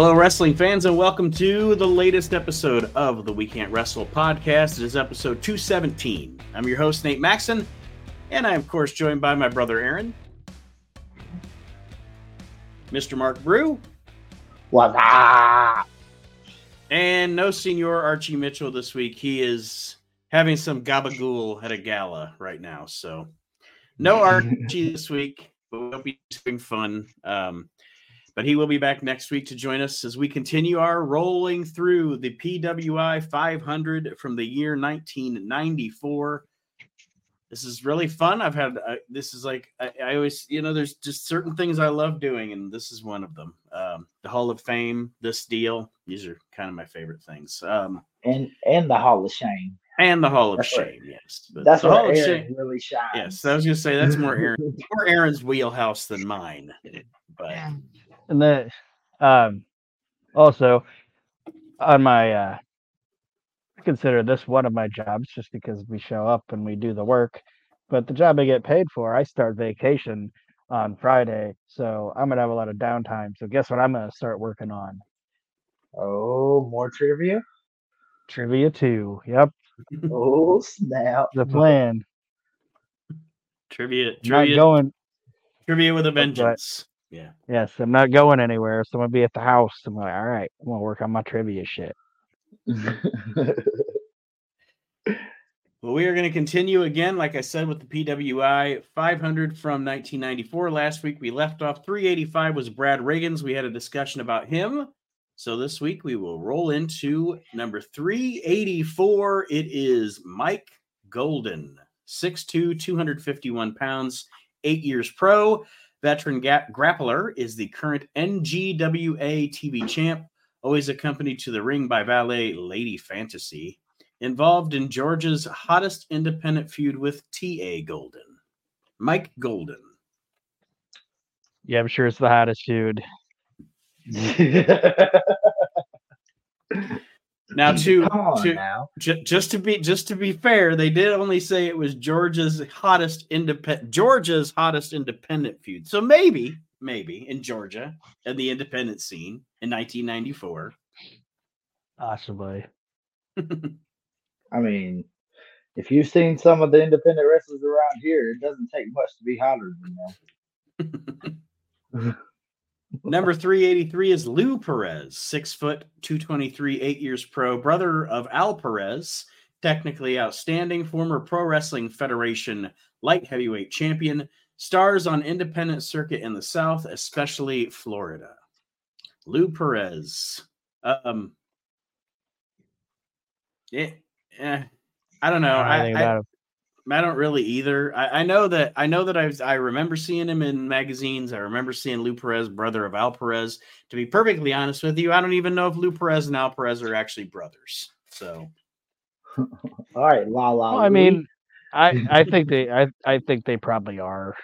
Hello, wrestling fans, and welcome to the latest episode of the We Can't Wrestle podcast. It is episode 217. I'm your host, Nate Maxon, and I'm, of course, joined by my brother, Aaron, Mr. Mark Brew, What's up? and no Senior Archie Mitchell this week. He is having some gabagool at a gala right now, so no Archie this week, but we'll be having fun. Um, but he will be back next week to join us as we continue our rolling through the PWI 500 from the year 1994. This is really fun. I've had uh, this is like I, I always, you know, there's just certain things I love doing, and this is one of them. Um, the Hall of Fame, this deal, these are kind of my favorite things. Um, And and the Hall of Shame. and the Hall of That's right. Shame, yes. But That's the where Hall of Shame, really shines. yes, I was gonna say that's more Aaron, more Aaron's wheelhouse than mine. But And then um also on my uh I consider this one of my jobs just because we show up and we do the work. But the job I get paid for, I start vacation on Friday. So I'm gonna have a lot of downtime. So guess what I'm gonna start working on? Oh, more trivia. Trivia two. Yep. Oh snap! The plan. trivia, Not going trivia with a right. vengeance. Yeah. yes, I'm not going anywhere. So I'm gonna be at the house. I'm like, all right, I'm gonna work on my trivia shit. Well, we are going to continue again, like I said, with the PWI 500 from 1994. Last week we left off 385 was Brad Riggins. We had a discussion about him. So this week we will roll into number 384. It is Mike Golden, 6'2, 251 pounds, eight years pro. Veteran ga- grappler is the current NGWA TV champ, always accompanied to the ring by valet Lady Fantasy involved in Georgia's hottest independent feud with T.A. Golden. Mike Golden. Yeah, I'm sure it's the hottest feud. Now to, to now. ju- just to be just to be fair, they did only say it was Georgia's hottest independent Georgia's hottest independent feud. So maybe, maybe in Georgia and the independent scene in 1994. Possibly. I mean, if you've seen some of the independent wrestlers around here, it doesn't take much to be hotter than them. Number 383 is Lou Perez, six foot, 223, eight years pro, brother of Al Perez, technically outstanding, former Pro Wrestling Federation light heavyweight champion, stars on independent circuit in the South, especially Florida. Lou Perez. Um, it, eh, I don't know. I I, I, about him. I don't really either. I, I know that I know that I was, I remember seeing him in magazines. I remember seeing Lou Perez, brother of Al Perez. To be perfectly honest with you, I don't even know if Lou Perez and Al Perez are actually brothers. So All right, la la. Well, I mean, I I think they I I think they probably are.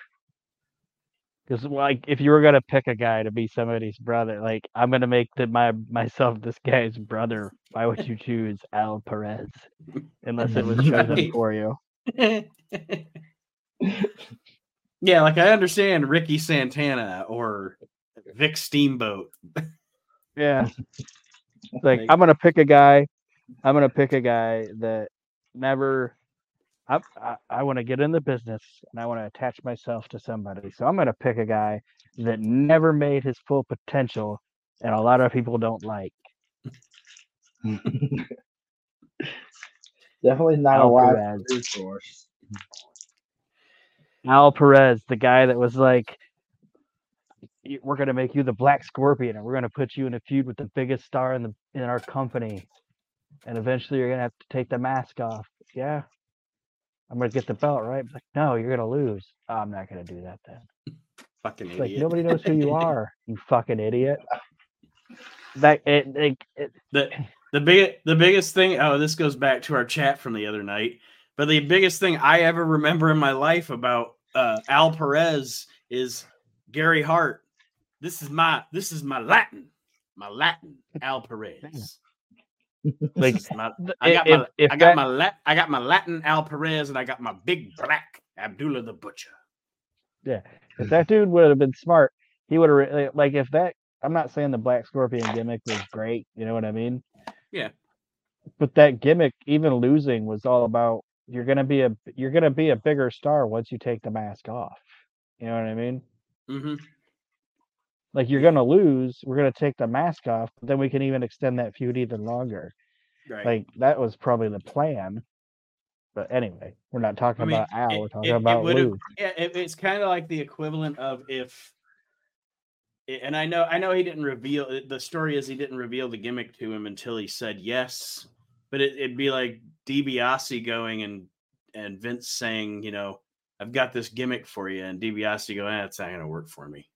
Because like, if you were gonna pick a guy to be somebody's brother, like I'm gonna make the, my myself this guy's brother. Why would you choose Al Perez unless it was chosen Right. for you? yeah, like I understand Ricky Santana or Vic Steamboat. Yeah. Like Like- I'm gonna pick a guy. I'm gonna pick a guy that never. I I, I want to get in the business and I want to attach myself to somebody. So I'm gonna pick a guy that never made his full potential, and a lot of people don't like. definitely not a Al wise Perez. resource. Al Perez, the guy that was like, "We're gonna make you the Black Scorpion, and we're gonna put you in a feud with the biggest star in the in our company, and eventually you're gonna have to take the mask off." Yeah, I'm gonna get the belt, right? Like, no, you're gonna lose. "Oh, I'm not gonna do that then. Fucking It's like idiot. nobody knows who you are, you fucking idiot. That it, it, it the the big the biggest thing oh this goes back to our chat from the other night but the biggest thing i ever remember in my life about uh al perez is gary hart this is my this is my latin my latin al perez like my- i got if, my if i got that- my lat i got my latin al perez and i got my big black abdullah the butcher Yeah, if that dude would have been smart, he would have like if that I'm not saying the Black Scorpion gimmick was great. You know what I mean? Yeah. But that gimmick, even losing, was all about you're gonna be a you're gonna be a bigger star once you take the mask off. You know what I mean? hmm Like you're gonna lose, we're gonna take the mask off, but then we can even extend that feud even longer. Right. Like that was probably the plan. But anyway, we're not talking I mean, about Al. it- we're talking it- it about would've- Lou. yeah, it, it's kind of like the equivalent of if and I know I know he didn't reveal the story is he didn't reveal the gimmick to him until he said yes, but it, it'd be like DiBiase going and and Vince saying, you know, I've got this gimmick for you, and DiBiase going, that's not gonna work for me.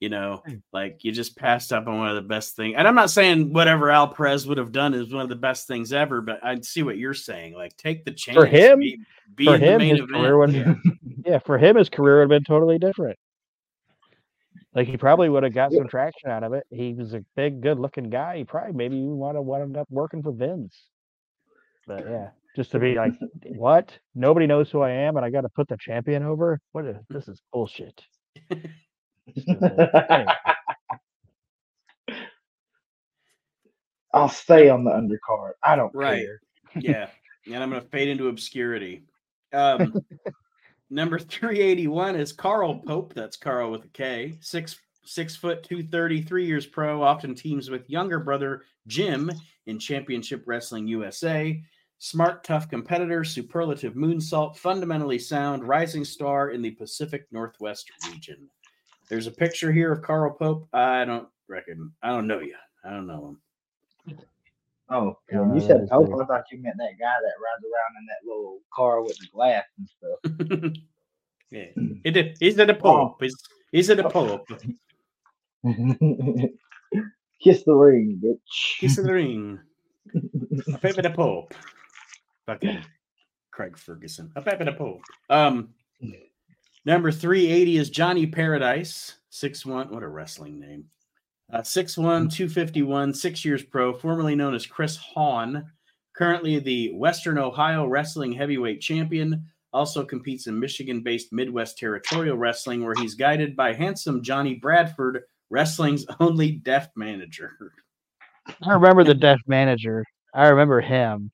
You know, Hmm. like you just passed up on one of the best things. And I'm not saying whatever Al Perez would have done is one of the best things ever, but I see what you're saying. Like, take the chance. for him- be, be For in the him, main his event. career would Yeah. yeah, for him his career would have been totally different. Like he probably would have got some traction out of it. He was a big, good looking guy. He probably maybe would to wound up working for Vince. But yeah, just to be like, what? Nobody knows who I am, and I got to put the champion over. What? Is, this is bullshit. Anyway. I'll stay on the undercard. I don't Right. care. yeah, and I'm going to fade into obscurity. Um, number 381 is Carl Pope. That's Carl with a K. Six six foot two thirty, three years pro. Often teams with younger brother Jim in Championship Wrestling USA. Smart, tough competitor, superlative moonsault, fundamentally sound, rising star in the Pacific Northwest region. There's a picture here of Carl Pope. I don't reckon. I don't know you. I don't know Oh, when you said is Pope. I thought you meant that guy that rides around in that little car with the glass and stuff. yeah, he did. He's at a Pope. He's, he's at a Pope. Kiss the ring, bitch. Kiss the ring. A Pepe the Pope. Fucking Craig Ferguson. A Pepe the Pope. Um, number 380 is Johnny Paradise. Six one. What a wrestling name. Uh, 6'1, 251, six years pro, formerly known as Chris Hahn. Currently the Western Ohio Wrestling Heavyweight Champion. Also competes in Michigan based Midwest Territorial Wrestling, where he's guided by handsome Johnny Bradford, wrestling's only deaf manager. I remember the deaf manager. I remember him,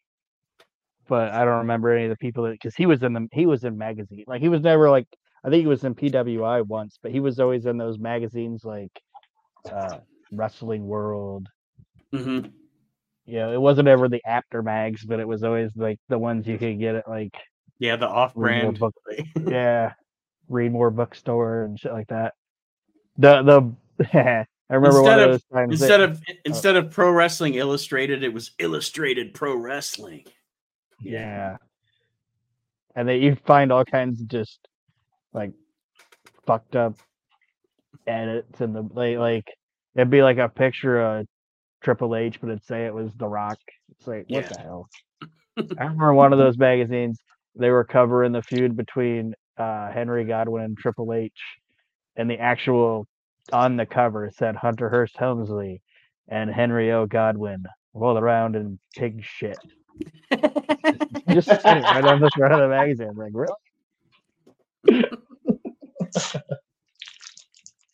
but I don't remember any of the people that because he was in the he was in magazine. Like he was never like I think he was in PWI once, but he was always in those magazines like uh Wrestling World. hmm You know, it wasn't ever the Apter mags, but it was always like the ones you could get at like Yeah, the off-brand. book- yeah, read more bookstore and shit like that. The the I remember Instead one of of- times that- instead of instead of Pro Wrestling Illustrated, it was Illustrated Pro Wrestling. Yeah. And then you find all kinds of just like fucked up edits and the like like it'd be like a picture of Triple H, but it'd say it was The Rock. It's like what Yeah. the hell? I remember one of those magazines, they were covering the feud between uh Henry Godwinn and Triple H, and the actual on the cover said Hunter Hearst Helmsley and Henry O. Godwinn roll around in pig shit just right on the front of the magazine. I'm like, really?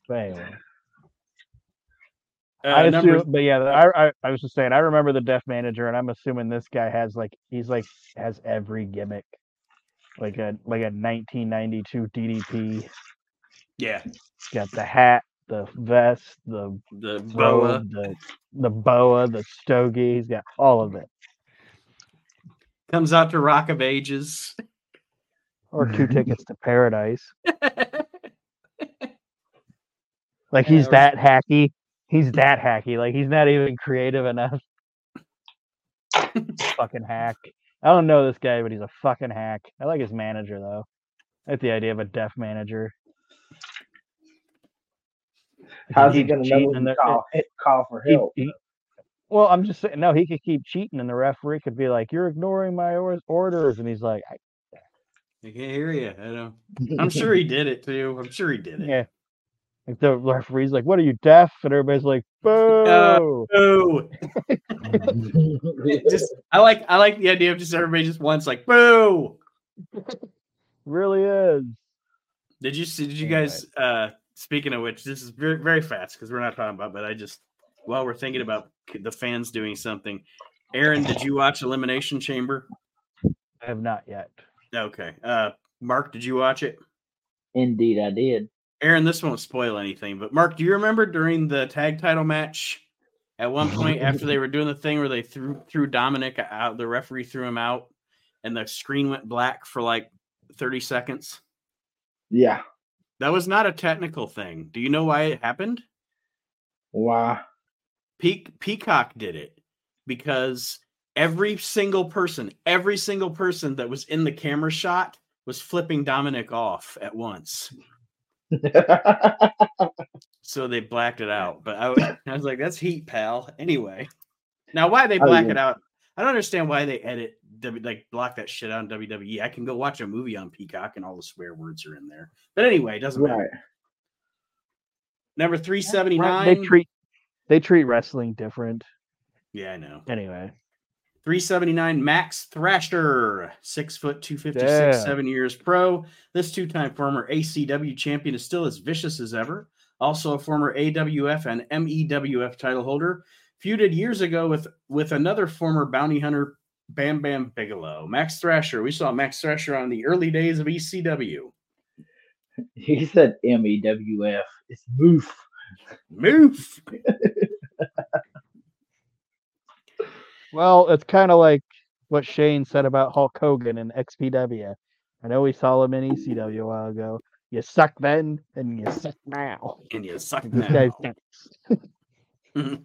but anyway, Uh, I number, assume, but yeah, I, I I was just saying, I remember the deaf manager, and I'm assuming this guy has like he's like has every gimmick, like a like a 1992 DDP. yeah, He's got the hat, the vest, the the boa. robe, the the boa, the stogie. He's got all of it, comes out to Rock of Ages. or two tickets to paradise. Like he's or- that hacky. He's that hacky. Like he's not even creative enough. fucking hack. I don't know this guy, but he's a fucking hack. I like his manager though. I like the idea of a deaf manager. How's he keep gonna know when to call, call for help? he- well, I'm just saying. No, he could keep cheating, and the referee could be like, "You're ignoring my orders," and he's like, I, I can't hear you. I know. I'm sure he did it too. I'm sure he did it. "Yeah." Like the referee's like, "What are you deaf?" And everybody's like, "Boo!" Boo! just I like I like the idea of just everybody just once like boo. really is. Did you see? Did you guys uh speaking of which, this is very very fast because we're not talking about. But I just while we're thinking about the fans doing something, Aaron, did you watch Elimination Chamber? I have not yet. Okay. Uh, Mark, did you watch it? Indeed, I did. Aaron, this won't spoil anything, but Mark, do you remember during the tag title match at one point after they were doing the thing where they threw threw Dominic out, the referee threw him out, and the screen went black for like 30 seconds? Yeah. That was not a technical thing. Do you know why it happened? Why? Pe- Peacock did it because every single person, every single person that was in the camera shot was flipping Dominic off at once. So they blacked it out. But I, I, was like, that's heat, pal. Anyway, now why they black oh, yeah. it out? I don't understand why they edit like block that shit out in WWE. I can go watch a movie on Peacock and all the swear words are in there. But anyway, it doesn't right. matter. Number three seventy nine. They treat they treat wrestling different. Yeah, I know. Anyway. 379 Max Thrasher, six foot 256, yeah. seven years pro. This two time former ACW champion is still as vicious as ever. Also a former AWF and MEWF title holder. Feuded years ago with, with another former bounty hunter, Bam Bam Bigelow. Max Thrasher. We saw Max Thrasher on the early days of ECW. He said MEWF. It's Moof. Moof. Well, it's kind of like what Shane said about Hulk Hogan and XPW. I know we saw him in ECW a while ago. You suck then, and you suck now. And you suck now.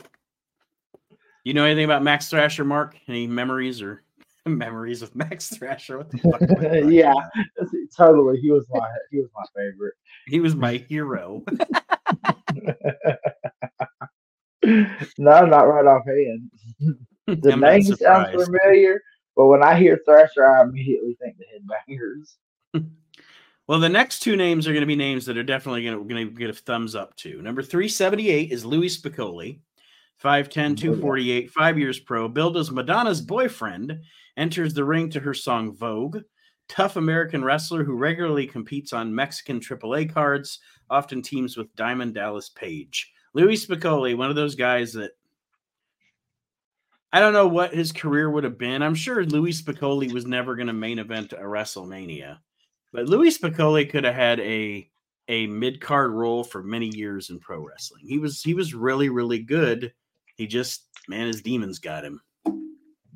you know anything about Max Thrasher, Mark? Any memories or memories of Max Thrasher? What the fuck? yeah, totally. He was my he was my favorite. He was my hero. no, not right offhand. The name sounds familiar, but when I hear Thrasher, I immediately think the Headbangers. well, the next two names are going to be names that are definitely going to, get a thumbs up to. Number 378 is Louis Spicolli, 5'10, mm-hmm. 248, five years pro, billed as Madonna's boyfriend, enters the ring to her song Vogue. Tough American wrestler who regularly competes on Mexican AAA cards, often teams with Diamond Dallas Page. Louis Spicolli, one of those guys that I don't know what his career would have been. I'm sure Louis Spicolli was never going to main event a WrestleMania, but Louis Spicolli could have had a a mid card role for many years in pro wrestling. He was he was really really good. He just man, his demons got him.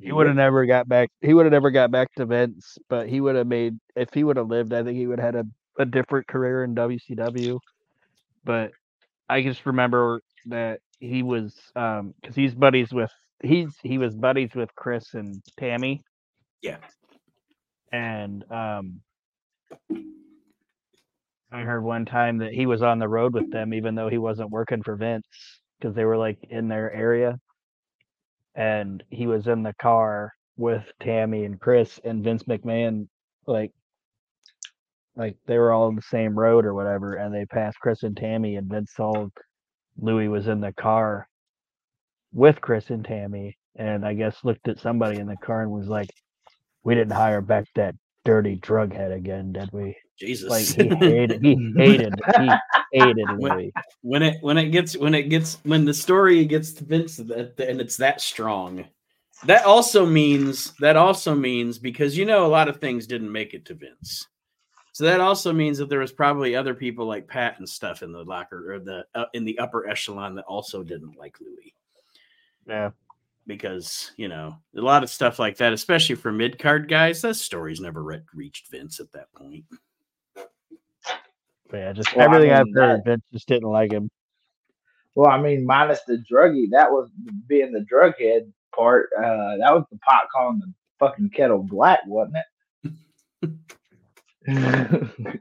He would have never got back. He would have never got back to Vince, but he would have made if he would have lived. I think he would have had a, a different career in WCW. But I just remember that he was um because he's buddies with he's he was buddies with Chris and Tammy. Yeah. And um I heard one time that he was on the road with them even though he wasn't working for Vince because they were like in their area. And he was in the car with Tammy and Chris and Vince McMahon like like they were all on the same road or whatever and they passed Chris and Tammy and Vince saw Louis was in the car with Chris and Tammy, and I guess looked at somebody in the car and was like, "We didn't hire back that dirty drug head again, did we?" Jesus, like he hated, he hated, he hated Louis. When, when it when it gets when it gets when the story gets to Vince that and it's that strong. That also means that also means because you know a lot of things didn't make it to Vince. So that also means that there was probably other people like Pat and stuff in the locker or the uh, in the upper echelon that also didn't like Louis. Yeah. Because, you know, a lot of stuff like that, especially for mid card guys, that story's never re- reached Vince at that point. Yeah, just well, everything I have heard, Vince just didn't like him. Well, I mean, minus the druggy, that was being the drug head part. Uh, that was the pot calling the fucking kettle black, wasn't it?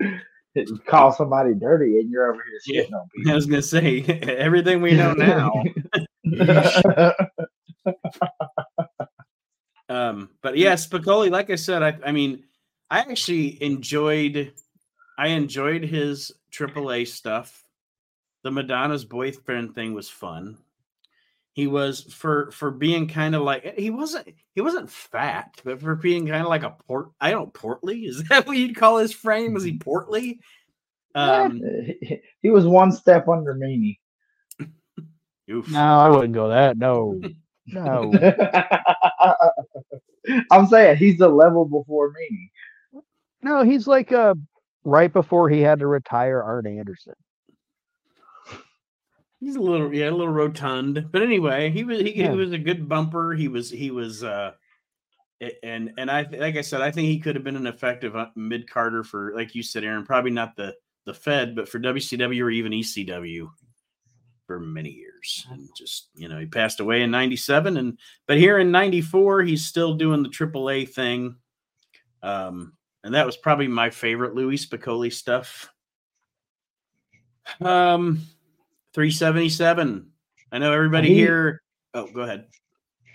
it call somebody dirty and you're over here yeah. on people. I was gonna say everything we know now. um, but yeah, Spicolli, like I said, I, I mean, I actually enjoyed I enjoyed his AAA stuff. The Madonna's boyfriend thing was fun. He was for for being kind of like he wasn't he wasn't fat, but for being kind of like a port I don't portly is that what you'd call his frame? Was he portly? Um, he, he was one step under Meanie. Oof. No, I wouldn't go that. No, no. I'm saying he's the level before me. No, he's like uh right before he had to retire Art Anderson. He's a little, yeah, a little rotund, but anyway, he was he, Yeah. he was a good bumper. He was he was, uh, and and I like I said, I think he could have been an effective mid carder for like you said, Aaron. Probably not the the Fed, but for WCW or even ECW for many years. And just you know, he passed away in '97, and but here in '94, he's still doing the AAA thing. Um, and that was probably my favorite Louis Spicolli stuff. Um, 377. I know everybody He- here. Oh, go ahead.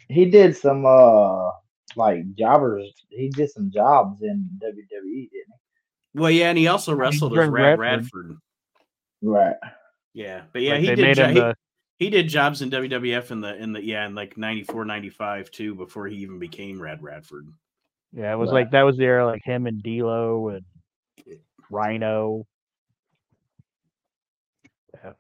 He did some uh like jobbers. He did some jobs in WWE, didn't he Well, yeah, and he also wrestled as Brent Radford. Radford. Right. Yeah, but yeah, Like, he they did. made jo- him he, the he did jobs in WWF in the in the yeah in like 94, 95 too before he even became Rad Radford. yeah. It was Right. like that was the era like him and D'Lo and Rhino. Yeah.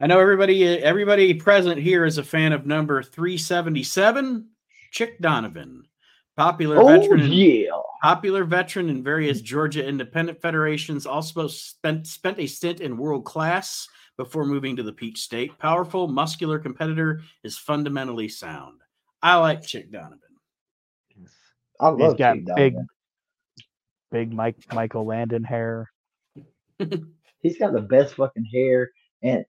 I know everybody everybody present here is a fan of number 377, Chick Donovan, popular Oh veteran yeah. popular veteran in various Georgia independent federations, also spent spent a stint in world class before moving to the Peach State. Powerful, muscular competitor is fundamentally sound. I like Chick Donovan. I He's love got Chick big, Donovan. big Mike Michael Landon hair. He's got the best fucking hair and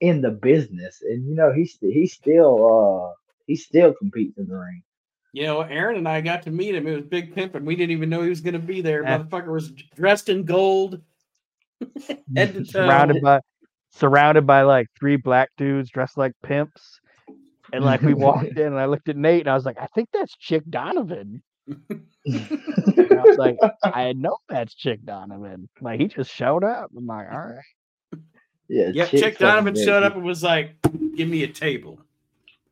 in the business, and you know he's st- he still uh he still competes in the ring. You know, Aaron and I got to meet him. It was Big Pimp, and we didn't even know he was going to be there. Yeah. Motherfucker was dressed in gold, head to toe. surrounded by surrounded by like three black dudes dressed like pimps. And like we walked in and I looked at Nate and I was like, I think that's Chick Donovan. And I was like, I know that's Chick Donovan. Like he just showed up. I'm like, all right. yeah, Yep, Chick Chick Donovan big. showed up and was like, "Give me a table,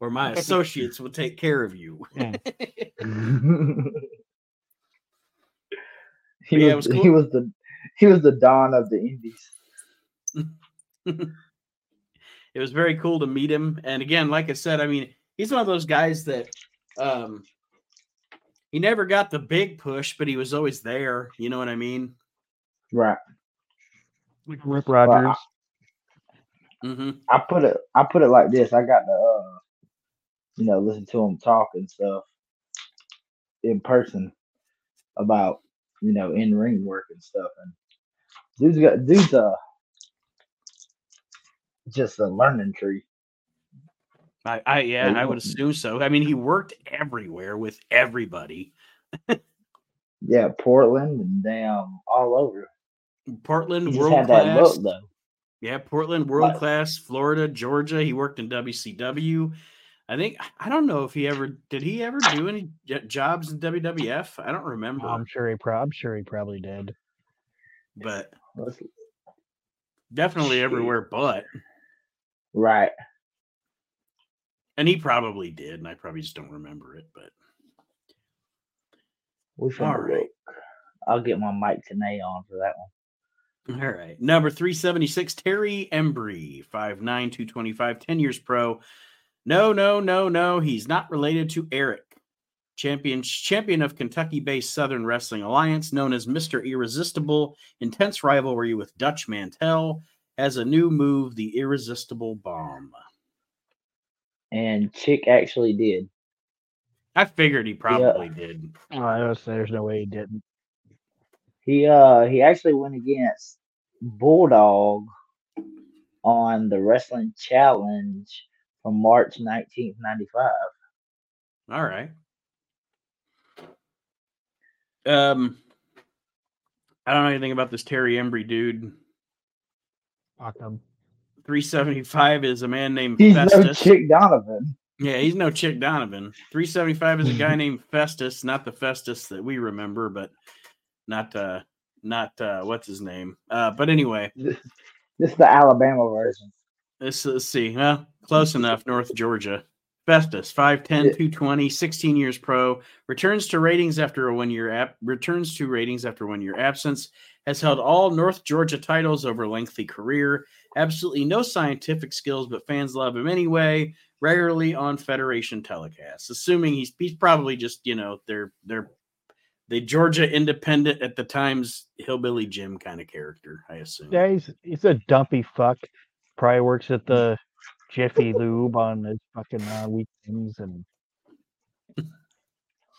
or my associates will take care of you." he Yeah, it was, was he was the he was the don of the indies. it was very cool to meet him. And again, like I said, I mean, he's one of those guys that um he never got the big push, but he was always there. You know what I mean? Right. Like Rip Rogers. hmm I put it I put it like this. I got to uh you know listen to him talk and stuff in person about you know in ring work and stuff and dude's got dude's uh just a learning tree. I, I yeah, Yeah, I would don't- assume so. I mean, he worked everywhere with everybody. Yeah, Portland and damn all over. Portland, world had that class. look though. Yeah, Portland, world Right. class, Florida, Georgia. He worked in WCW. I think I don't know if he ever did. He ever do any jobs in WWF? I don't remember, I'm sure he pro- I'm sure he probably did. but definitely Shit. everywhere. But Right. and he probably did, and I probably just don't remember it. But We All right. look. I'll get my Mike Tenay on for that one. all right, number three seventy six, Terry Embry, 5'9", 225, 10 years pro. No, no, no, no. He's not related to Eric. Champion champion of Kentucky-based Southern Wrestling Alliance, known as Mr. Irresistible, intense rivalry with Dutch Mantell, has a new move, the Irresistible Bomb. And Chick actually did. I figured he probably did. Oh, I was, there's no way he didn't. He uh he actually went against Bulldog on the Wrestling Challenge from March 19th, 95. All right. Um, I don't know anything about this Terry Embry dude. Fuck 375 is a man named He's no Festus. Chick Donovan. Yeah, he's no Chick Donovan. 375 is a guy named Festus, not the Festus that we remember, but not uh not uh what's his name. Uh but anyway, This is the Alabama version. let's, let's see. Well, close enough, North Georgia. Festus, 5'10, Yeah. 220, 16 years pro, returns to ratings after a one year app returns to ratings after one year absence, has held all North Georgia titles over a lengthy career. Absolutely no scientific skills, but fans love him anyway. Regularly on Federation telecasts. Assuming he's he's probably just, you know, they're they're the Georgia Independent at the times hillbilly Jim kind of character, I assume. Yeah, he's he's a dumpy fuck. Probably works at the Jiffy Lube on his fucking uh, weekends and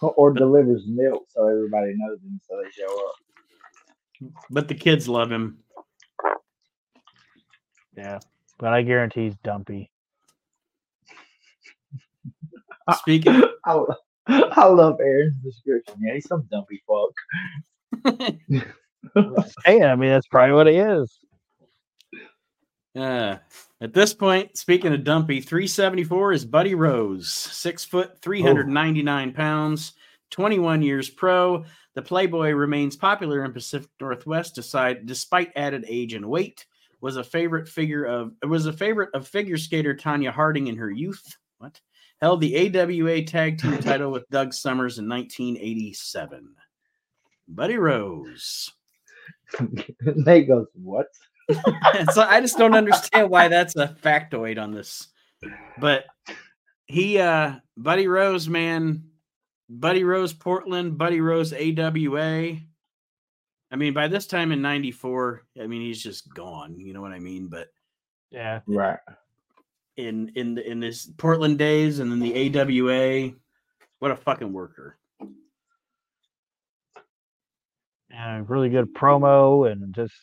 or delivers milk so everybody knows him, so they show up. But the kids love him. yeah. But I guarantee he's dumpy. Speaking I, lo- I love Aaron's description. Yeah, he's some dumpy fuck. Hey, I mean that's probably what he is. Uh, at this point, speaking of dumpy, 374 is Buddy Rose, six foot, 399 pounds, 21 years pro. The Playboy remains popular in Pacific Northwest decide, despite added age and weight. Was a favorite figure of was a favorite of figure skater Tonya Harding in her youth. What? Held the AWA tag team title with Doug Summers in 1987. Buddy Rose. Nate goes, What? so I just don't understand why that's a factoid on this. But he uh Buddy Rose, man, Buddy Rose Portland, Buddy Rose AWA. I mean, by this time in 94, I mean he's just gone, you know what I mean? But Yeah. Right. in in the, in this Portland days and then the AWA, what a fucking worker. and really good promo and just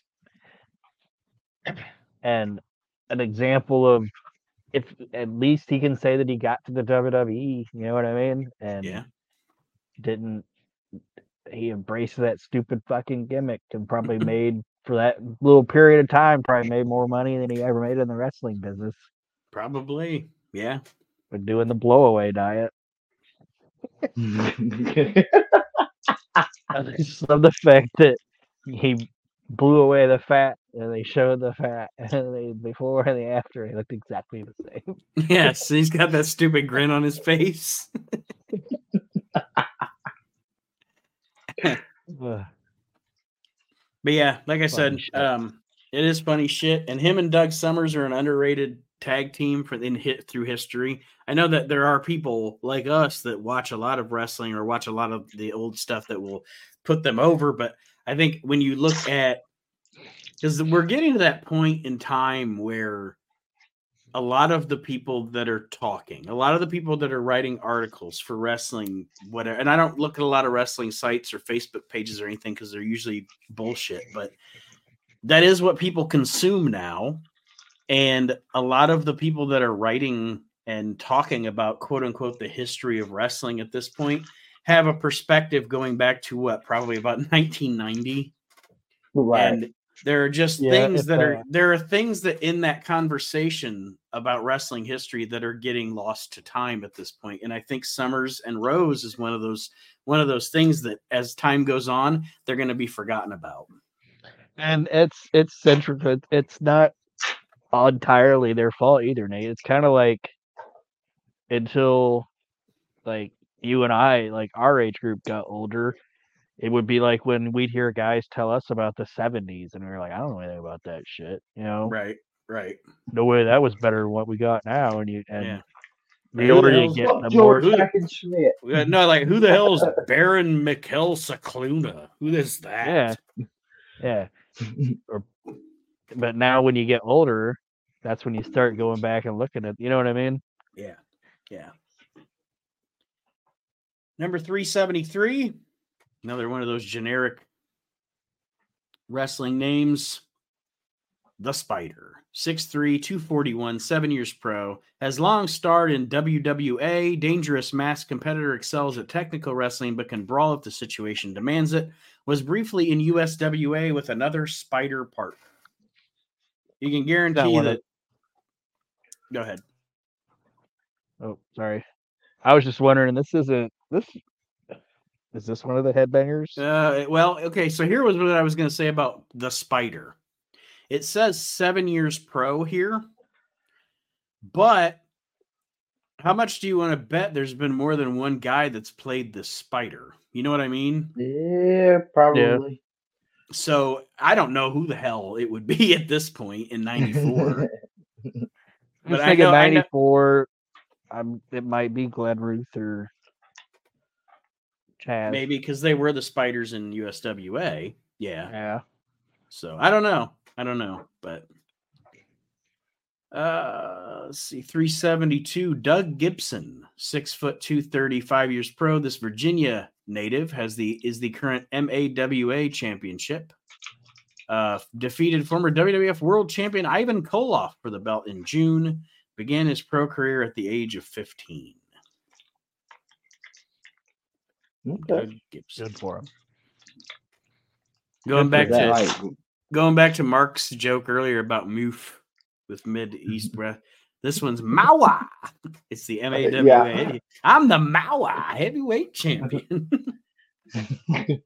and an example of if at least he can say that he got to the WWE, you know what I mean? And Yeah. Didn't he embraced that stupid fucking gimmick and probably made for that little period of time probably made more money than he ever made in the wrestling business Probably. Yeah. But doing the blowaway diet. I just love the fact that he blew away the fat and they showed the fat and they before and the after he looked exactly the same. Yes, he's got that stupid grin on his face. But yeah, like I said, shit. um, it is funny shit. And him and Doug Summers are an underrated tag team for in hit through history. I know that there are people like us that watch a lot of wrestling or watch a lot of the old stuff that will put them over. But I think when you look at because we're getting to that point in time where a lot of the people that are talking, a lot of the people that are writing articles for wrestling, whatever, and I don't look at a lot of wrestling sites or Facebook pages or anything because they're usually bullshit, but that is what people consume now. And a lot of the people that are writing and talking about quote unquote the history of wrestling at this point have a perspective going back to what probably about 1990 right. and there are just Yeah, things that uh, are there are things that in that conversation about wrestling history that are getting lost to time at this point and i think summers and rose is one of those one of those things that as time goes on they're going to be forgotten about And it's it's central it- it's not entirely their fault either, Nate. It's kind of like until like you and I, like our age group got older, it would be like when we'd hear guys tell us about the 70s and we were like, I don't know anything about that shit. You know, right right no way that was better than what we got now. And you and Yeah. the older you hell's get, the more George fucking Schmidt. Uh, no like who the hell is baron Mikel Scicluna who is that Yeah. yeah. Or but now when you get older, that's when you start going back and looking at you know what I mean? Yeah. Yeah. Number 373. Another one of those generic wrestling names. The Spider. 6'3, 241, seven years pro. Has long starred in WWA. Dangerous masked competitor excels at technical wrestling but can brawl if the situation demands it. Was briefly in USWA with another Spider partner. You can guarantee one that. Go ahead. Oh, sorry. I was just wondering. This isn't this. Is this one of the headbangers? Uh, well, okay. So here was what I was going to say about the spider. It says seven years pro here, but How much do you want to bet there's been more than one guy that's played the spider? You know what I mean? Yeah, probably. So I don't know who the hell it would be at this point in '94. But I thinking know- 94. I'm, it might be Glenn Ruth or Chaz. Maybe because they were the spiders in USWA. Yeah. Yeah. So I don't know. I don't know, but uh let's see 372 doug gibson six foot two thirty, five years pro this virginia native has the is the current mawa championship uh defeated former wwf world champion ivan koloff for the belt in june began his pro career at the age of 15 Okay. doug Good for him. going back to like going back to Mark's joke earlier about moof with mid east breath. This one's Mawa. It's the uh, MAWA. Yeah. I'm the Mawa heavyweight champion.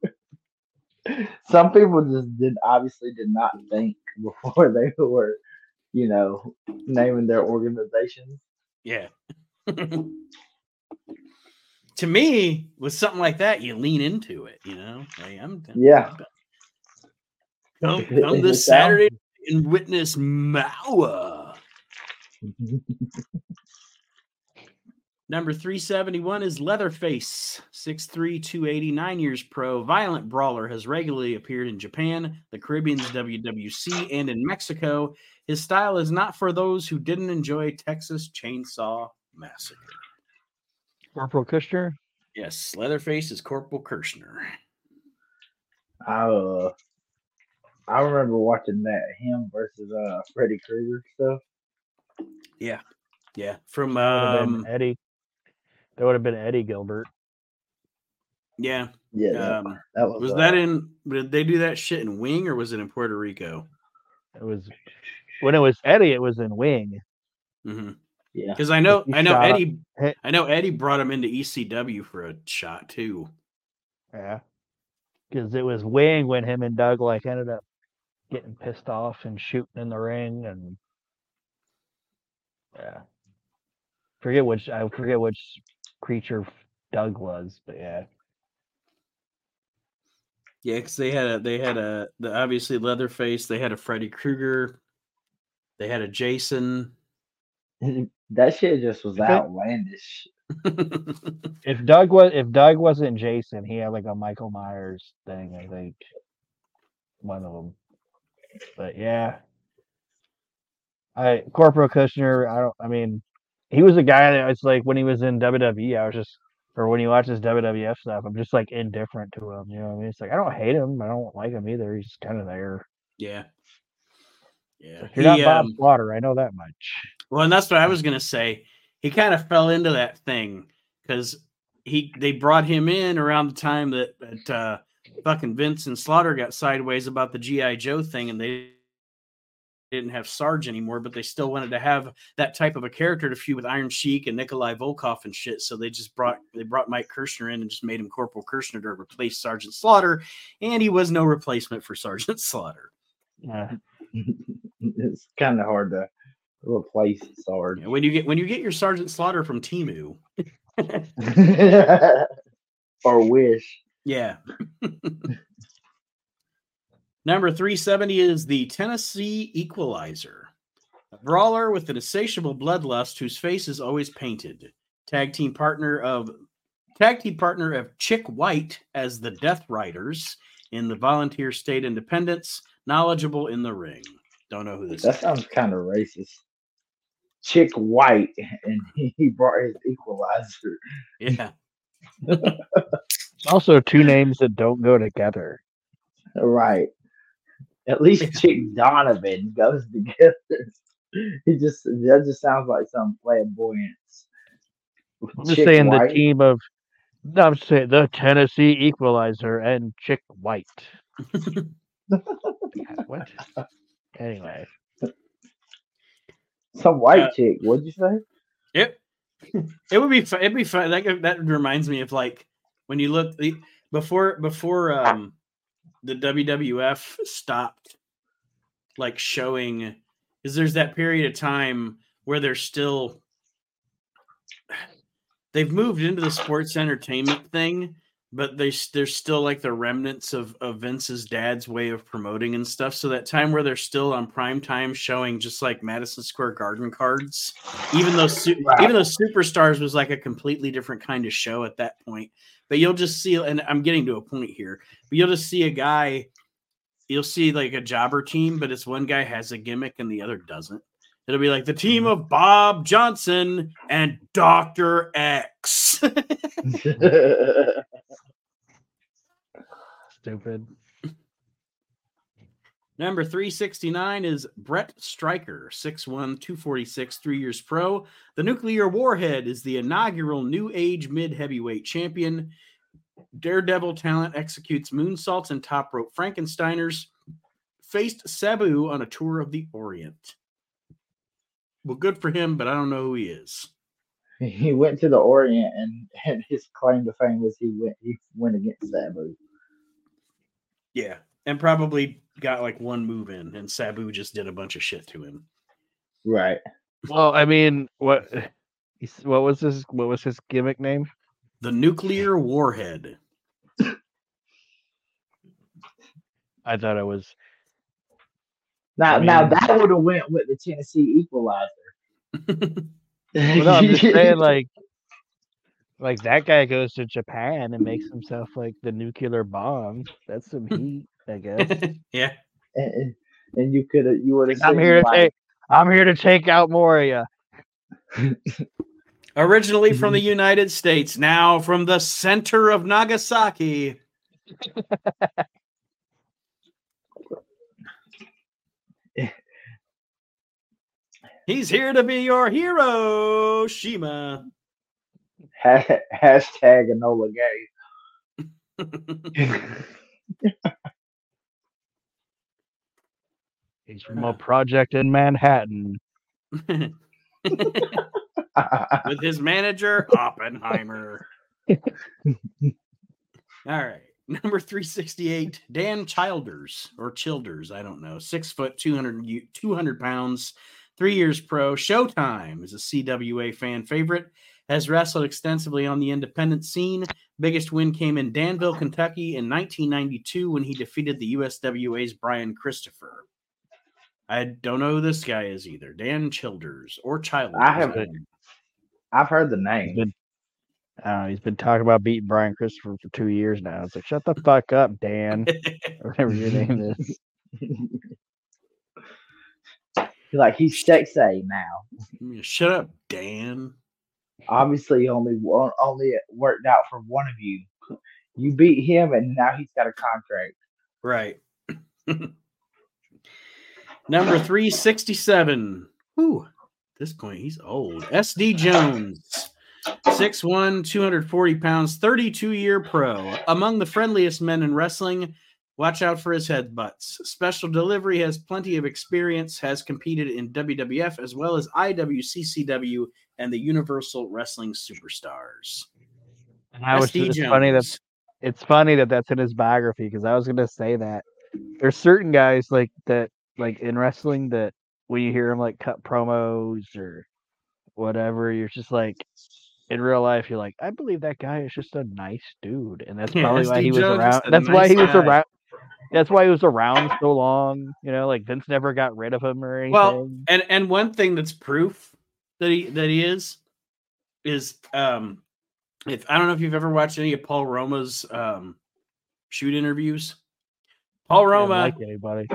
some people just did obviously did not think before they were, you know, naming their organizations. yeah. To me, with something like that, you lean into it. You know, like, I'm Yeah. Come, come this Saturday and witness Mawa. Number 371 is Leatherface, 6'3, 289 years pro, violent brawler, has regularly appeared in Japan, the Caribbean's WWC, and in Mexico. His style is not for those who didn't enjoy Texas Chainsaw Massacre. Corporal Kirchner. Yes, Leatherface is Corporal Kirchner. I uh, I remember watching that him versus uh Freddy Krueger stuff. Yeah, yeah. from That would have um, been Eddie. That would have been Eddie Gilbert. yeah. Yeah, Um, that was was uh, that in? Did they do that shit in Wing or was it in Puerto Rico? It was when it was Eddie. It was in Wing. hmm yeah. Because I know, I know up- Eddie, I know Eddie brought him into ECW for a shot too. Yeah. Because it was Wing when him and Doug like ended up getting pissed off and shooting in the ring and yeah. Forget which I forget which creature Doug was, but yeah. Yeah, because they had a, they had a, the obviously Leatherface. They had a Freddy Krueger. They had a Jason. that shit just was Okay. outlandish. If Doug was if Doug wasn't Jason, he had like a Michael Myers thing, I think. One of them. But yeah. I Corporal Kirchner, I don't I mean, he was a guy that was like when he was in WWE, I was just or when he watch his WWF stuff, I'm just like indifferent to him. You know what I mean? It's like I don't hate him, I don't like him either. He's kind of there. yeah, yeah. You're not He, Bob um, Slaughter, I know that much. Well, and that's what I was gonna say. He kind of fell into that thing because he they brought him in around the time that, that uh, fucking Vince and Slaughter got sideways about the GI Joe thing, and they didn't have Sarge anymore, but they still wanted to have that type of a character to feud with Iron Sheik and Nikolai Volkov and shit. So they just brought they brought Mike Kirchner in and just made him Corporal Kirchner to replace Sergeant Slaughter, and he was no replacement for Sergeant Slaughter. Yeah. it's kind of hard to replace Sarge. When you get when you get your Sergeant Slaughter from Temu, or Wish. Yeah. Number 370 is the Tennessee Equalizer. A brawler with an insatiable bloodlust whose face is always painted. Tag team partner of tag team partner of Chick White as the Death Riders in the Volunteer State Independence, knowledgeable in the ring. Don't know who this That is. sounds kind of racist. Chick White, and he brought his equalizer. Yeah. Also two names that don't go together. Right. At least Chick Donovan goes together. He just that just sounds like some flamboyance. I'm just Chick saying White? the team of no, I'm just saying the Tennessee Equalizer and Chick White. God, what? Anyway, some white Uh, chick. What'd you say? It it would be fun. It'd be fun. That that reminds me of like when you look before before um the WWF stopped like showing because there's that period of time where they're still they've moved into the sports entertainment thing, but they there's still like the remnants of, of Vince's dad's way of promoting and stuff. So that time where they're still on prime time showing just like Madison Square Garden cards, even though su- Right. even though Superstars was like a completely different kind of show at that point. But you'll just see, and I'm getting to a point here, but you'll just see a guy, you'll see like a jobber team, but it's one guy has a gimmick and the other doesn't. It'll be like the team mm-hmm. of Bob Johnson and Dr. X. Stupid. Number 369 is Brett Stryker, 6'1, 246, three years pro. The nuclear warhead is the inaugural new age mid heavyweight champion. Daredevil talent executes moonsaults and top rope Frankensteiners. Faced Sabu on a tour of the Orient. Well, good for him, but I don't know who he is. he went to the Orient and, and his claim to fame was he went he went against Sabu. Yeah. And probably got like one move in, and Sabu just did a bunch of shit to him. Right. Well, I mean, what? What was his? What was his gimmick name? The nuclear warhead. I thought it was. Now I now that would have went with the Tennessee equalizer. Well, no, I'm just saying, like, like that guy goes to Japan and makes himself like the nuclear bomb. That's some heat, I guess. yeah. and, and you could you would have I'm here to take. I'm here to take out Moria. Originally from the United States, now from the center of Nagasaki. He's here to be your hero, Shima. Hashtag Enola Gay. He's from a project in Manhattan. With his manager, Oppenheimer. All right. Number 368, Dan Childers or Childers, I don't know. Six foot, 200, 200 pounds, three years pro. Showtime is a CWA fan favorite. Has wrestled extensively on the independent scene. Biggest win came in Danville, Kentucky in 1992 when he defeated the USWA's Brian Christopher. I don't know who this guy is either. Dan Childers or Childers. I have- don't. I've heard the name. been, I don't know. He's been talking about beating Brian Christopher for two years now. It's like, shut the fuck up, Dan, or whatever your name is. like he's sexy now. Shut up, Dan. Obviously, only one, only worked out for one of you. You beat him, and now he's got a contract. Right. Number 367. Whew. At this point, he's old. SD Jones. 6'1, 240 pounds, 32 year pro. Among the friendliest men in wrestling. Watch out for his headbutts. Special delivery has plenty of experience, has competed in WWF as well as IWCCW and the Universal Wrestling Superstars. And I was it's funny that it's funny that that's in his biography because I was gonna say that there's certain guys like that like in wrestling that when you hear them like cut promos or whatever, you're just like in real life you're like I believe that guy is just a nice dude, and that's Yeah, probably why he was Jones around. That's why nice he was guy. around. That's why he was around so long. You know, like Vince never got rid of him or anything. Well, and and one thing that's proof that he that he is is um if I don't know if you've ever watched any of Paul Roma's um shoot interviews. Paul Roma like anybody.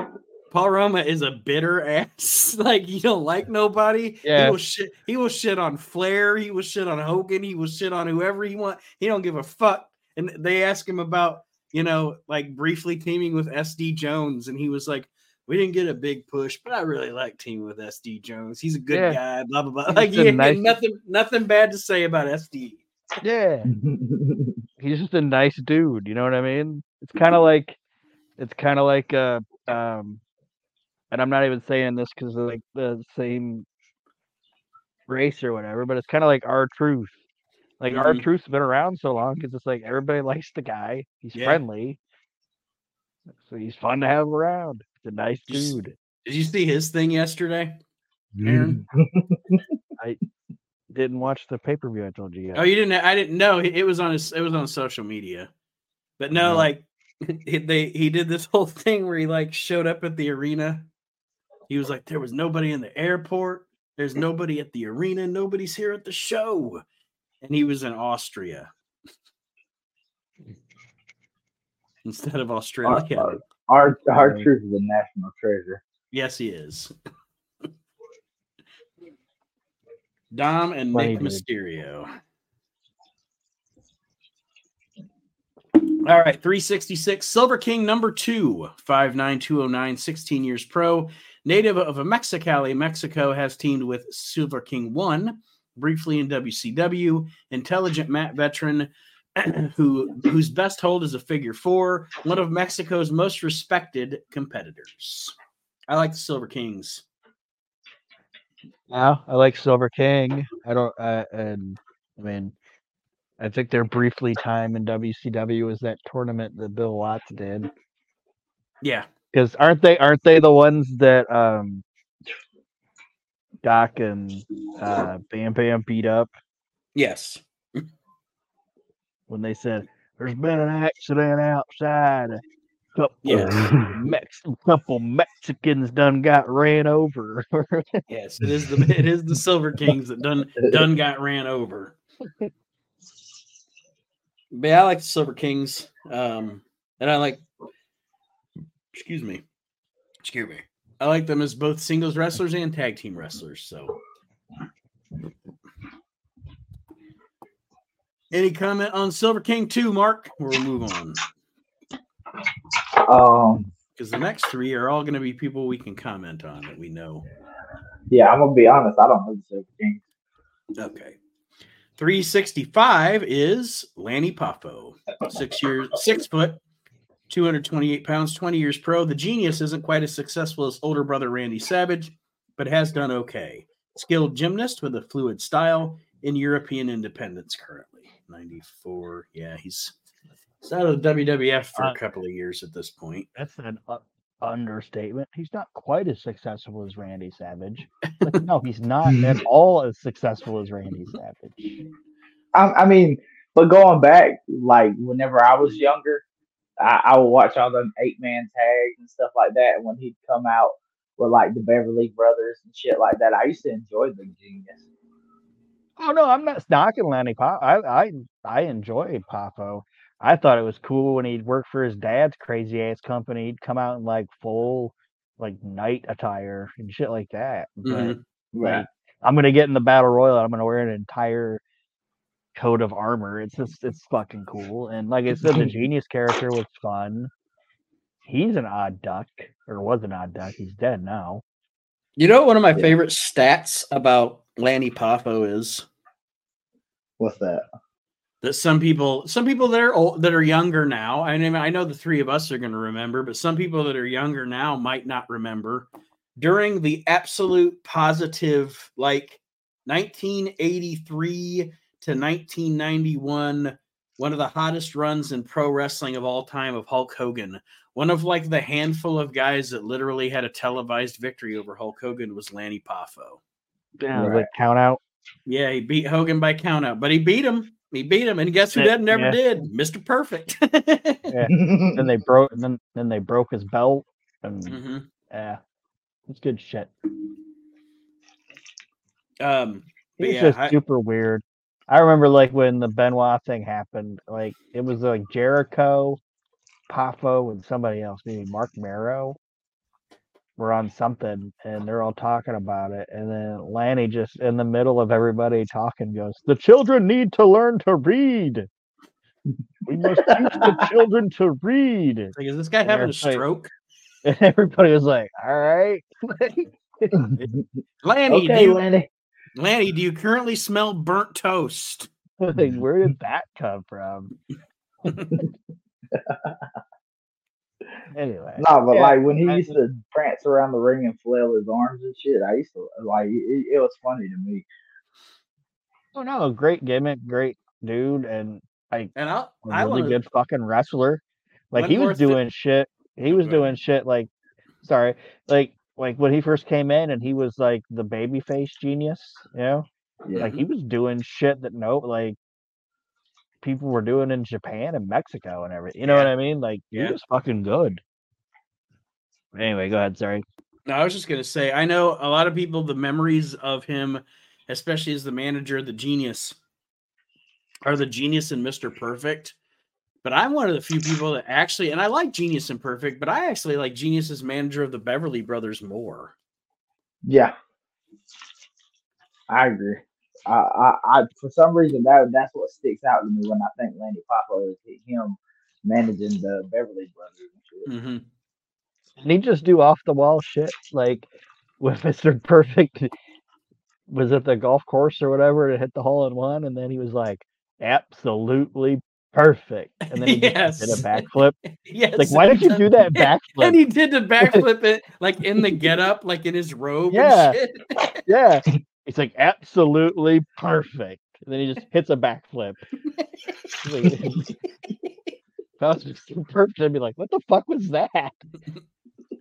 Paul Roma is a bitter ass. like you don't like nobody. Yeah. He will shit he will shit on Flair, he will shit on Hogan, he will shit on whoever he want. He don't give a fuck. And they ask him about, you know, like briefly teaming with SD Jones, and he was like, We didn't get a big push, but I really like teaming with SD Jones. He's a good Yeah. guy, blah blah blah. Like just a he ain't nice- nothing nothing bad to say about SD. Yeah. he's just a nice dude you know what i mean it's kind of like it's kind of like uh um and i'm not even saying this because of like the same race or whatever but it's kind of like R-Truth like our Mhm. truth's been around so long because it's like everybody likes the guy he's Yeah. friendly so he's fun to have around he's a nice Did you dude Did you see his thing yesterday? Aaron? Mm. I didn't watch the pay per view. I told you. Oh, yet. Oh, you didn't? I didn't know it was on his. It was on social media, but no, like he- they he did this whole thing where he like showed up at the arena. He was like, there was nobody in the airport. There's nobody at the arena. Nobody's here at the show, and he was in Austria instead of Australia. Our, our, our Right. truth is a national treasure. Yes, he is. Dom and Funny Nick dude. Mysterio. All right, 366. Silver King number two, 59209, 16 years pro. Native of a Mexicali, Mexico, has teamed with Silver King one, briefly in WCW. Intelligent mat veteran who whose best hold is a figure four, one of Mexico's most respected competitors. I like the Silver Kings. Yeah, I like Silver King. I don't. Uh, and I mean, I think their briefly time in WCW was that tournament that Bill Watts did. Yeah. Because aren't they aren't they the ones that um Doc and uh Bam Bam beat up Yes. When they said there's been an accident outside. A couple, Yes. Mex- couple Mexicans done got ran over. Yes. It is the it is the Silver Kings that done done got ran over. But yeah, I like the Silver Kings. Um, and I like excuse me. Excuse me. I like them as both singles wrestlers and tag team wrestlers. So any comment on Silver King 2, Mark? We'll move on. Um, Because the next three are all going to be people we can comment on that we know. yeah, I'm gonna be honest. I don't know the Silver King. Okay. 365 is Lanny Poffo. Six years, six foot, 228 pounds, 20 years pro. The genius isn't quite as successful as older brother Randy Savage, but has done okay. Skilled gymnast with a fluid style in European independence currently. 94. Yeah, he's, he's out of the WWF for a Uh, couple of years at this point. That's an uh, understatement. He's not quite as successful as Randy Savage. Like, no, he's not at all as successful as Randy Savage. I, I mean, but going back, like whenever I was younger, I, I would watch all them eight man tags and stuff like that. And when he'd come out with like the Beverly Brothers and shit like that, I used to enjoy the genius. Oh no, I'm not knocking Lanny Poffo. I I I enjoy Poffo. I thought it was cool when he'd work for his dad's crazy ass company. He'd come out in like full like knight attire and shit like that. But Mhm. like, I'm gonna get in the battle royal. and I'm gonna wear an entire coat of armor. It's just it's fucking cool. And like I said, the genius character was fun. He's an odd duck, or was an odd duck. He's dead now. You know, what one of my Yeah. favorite stats about Lanny Poffo is What's that? that some people some people that are old, that are younger now I mean I know the three of us are going to remember but some people that are younger now might not remember during the absolute positive like 1983 to 1991 one of the hottest runs in pro wrestling of all time of Hulk Hogan one of like the handful of guys that literally had a televised victory over Hulk Hogan was Lanny Poffo Yeah, Right. like count out. Yeah, he beat Hogan by countout, but he beat him. He beat him, and guess who that never yeah. did? Mr. Perfect. Then they broke. Then then they broke his belt. And Mhm. yeah, it's good shit. Um, but He's yeah, just I- super weird. I remember like when the Benoit thing happened, like it was like Jericho, Poffo, and somebody else, maybe Marc Mero, were on something and they're all talking about it. And then Lanny just in the middle of everybody talking goes, The children need to learn to read. We must teach the children to read. like, is this guy having a stroke? And everybody was like, All right. Lanny, do okay, you, Lanny. Lanny, do you currently smell burnt toast? like, where did that come from? Anyway. No, but Yeah, like when he I- used to prance around the ring and flail his arms and shit, I used to like it, it was funny to me. Oh no, great gimmick, great dude, and like And I'll, a I really want good fucking wrestler. Like he was thi- doing shit. He was Go doing shit like sorry, like like when he first came in and he was like the babyface genius, you know? Yeah. Like he was doing shit that no like people were doing in Japan and Mexico and everything. You know what I mean? Like Yeah. he was fucking good. Anyway, go ahead. Sorry. No, I was just gonna say, I know a lot of people. The memories of him, especially as the manager, the genius, are the genius and Mister Perfect. But I'm one of the few people that actually, and I like Genius and Perfect, but I actually like Genius as manager of the Beverly Brothers more. Yeah, I agree. I, I, I, for some reason, that that's what sticks out to me when I think Lanny Poffo is him managing the Beverly Brothers and shit. hmm Didn't he just do off the wall shit like with Mr. Perfect was at the golf course or whatever to hit the hole in one and then he was like absolutely perfect. And then he just did a backflip. Yes. Like why did you do that backflip? And he did the backflip it like in the getup, like in his robe. Yeah. And shit. Yeah. It's like absolutely perfect. And then he just hits a backflip. If I was just perfect, I'd be like, what the fuck was that?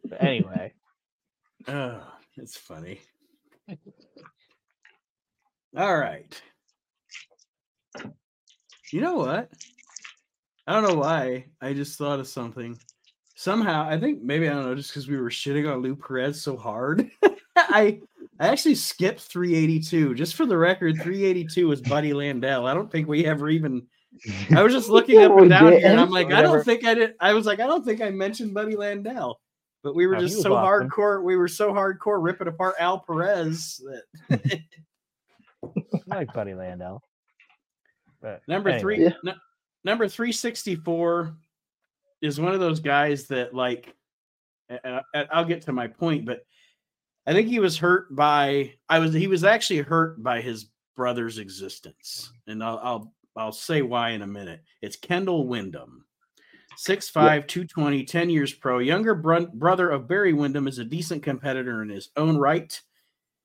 But anyway. Oh, it's funny. All right. You know what? I don't know why. I just thought of something. Somehow, I think maybe I don't know, just because we were shitting on Lou Perez so hard. I I actually skipped 382. Just for the record, 382 was Buddy Landell. I don't think we ever even I was just looking Yeah, up and down here, and. I'm like, I don't think I did. I was like, I don't think I mentioned Buddy Landell, but we were he just so awesome. hardcore. We were so hardcore ripping apart Al Perez that I like Buddy Landell. But number anyway. three, Yeah. nu- number three sixty four is one of those guys that like. and I'll get to my point, but I think he was hurt by. I was. He was actually hurt by his brother's existence, and I'll. I'll I'll say why in a minute. It's Kendall Windham. 6'5, 220, 10 years pro. Younger bro- brother of Barry Windham is a decent competitor in his own right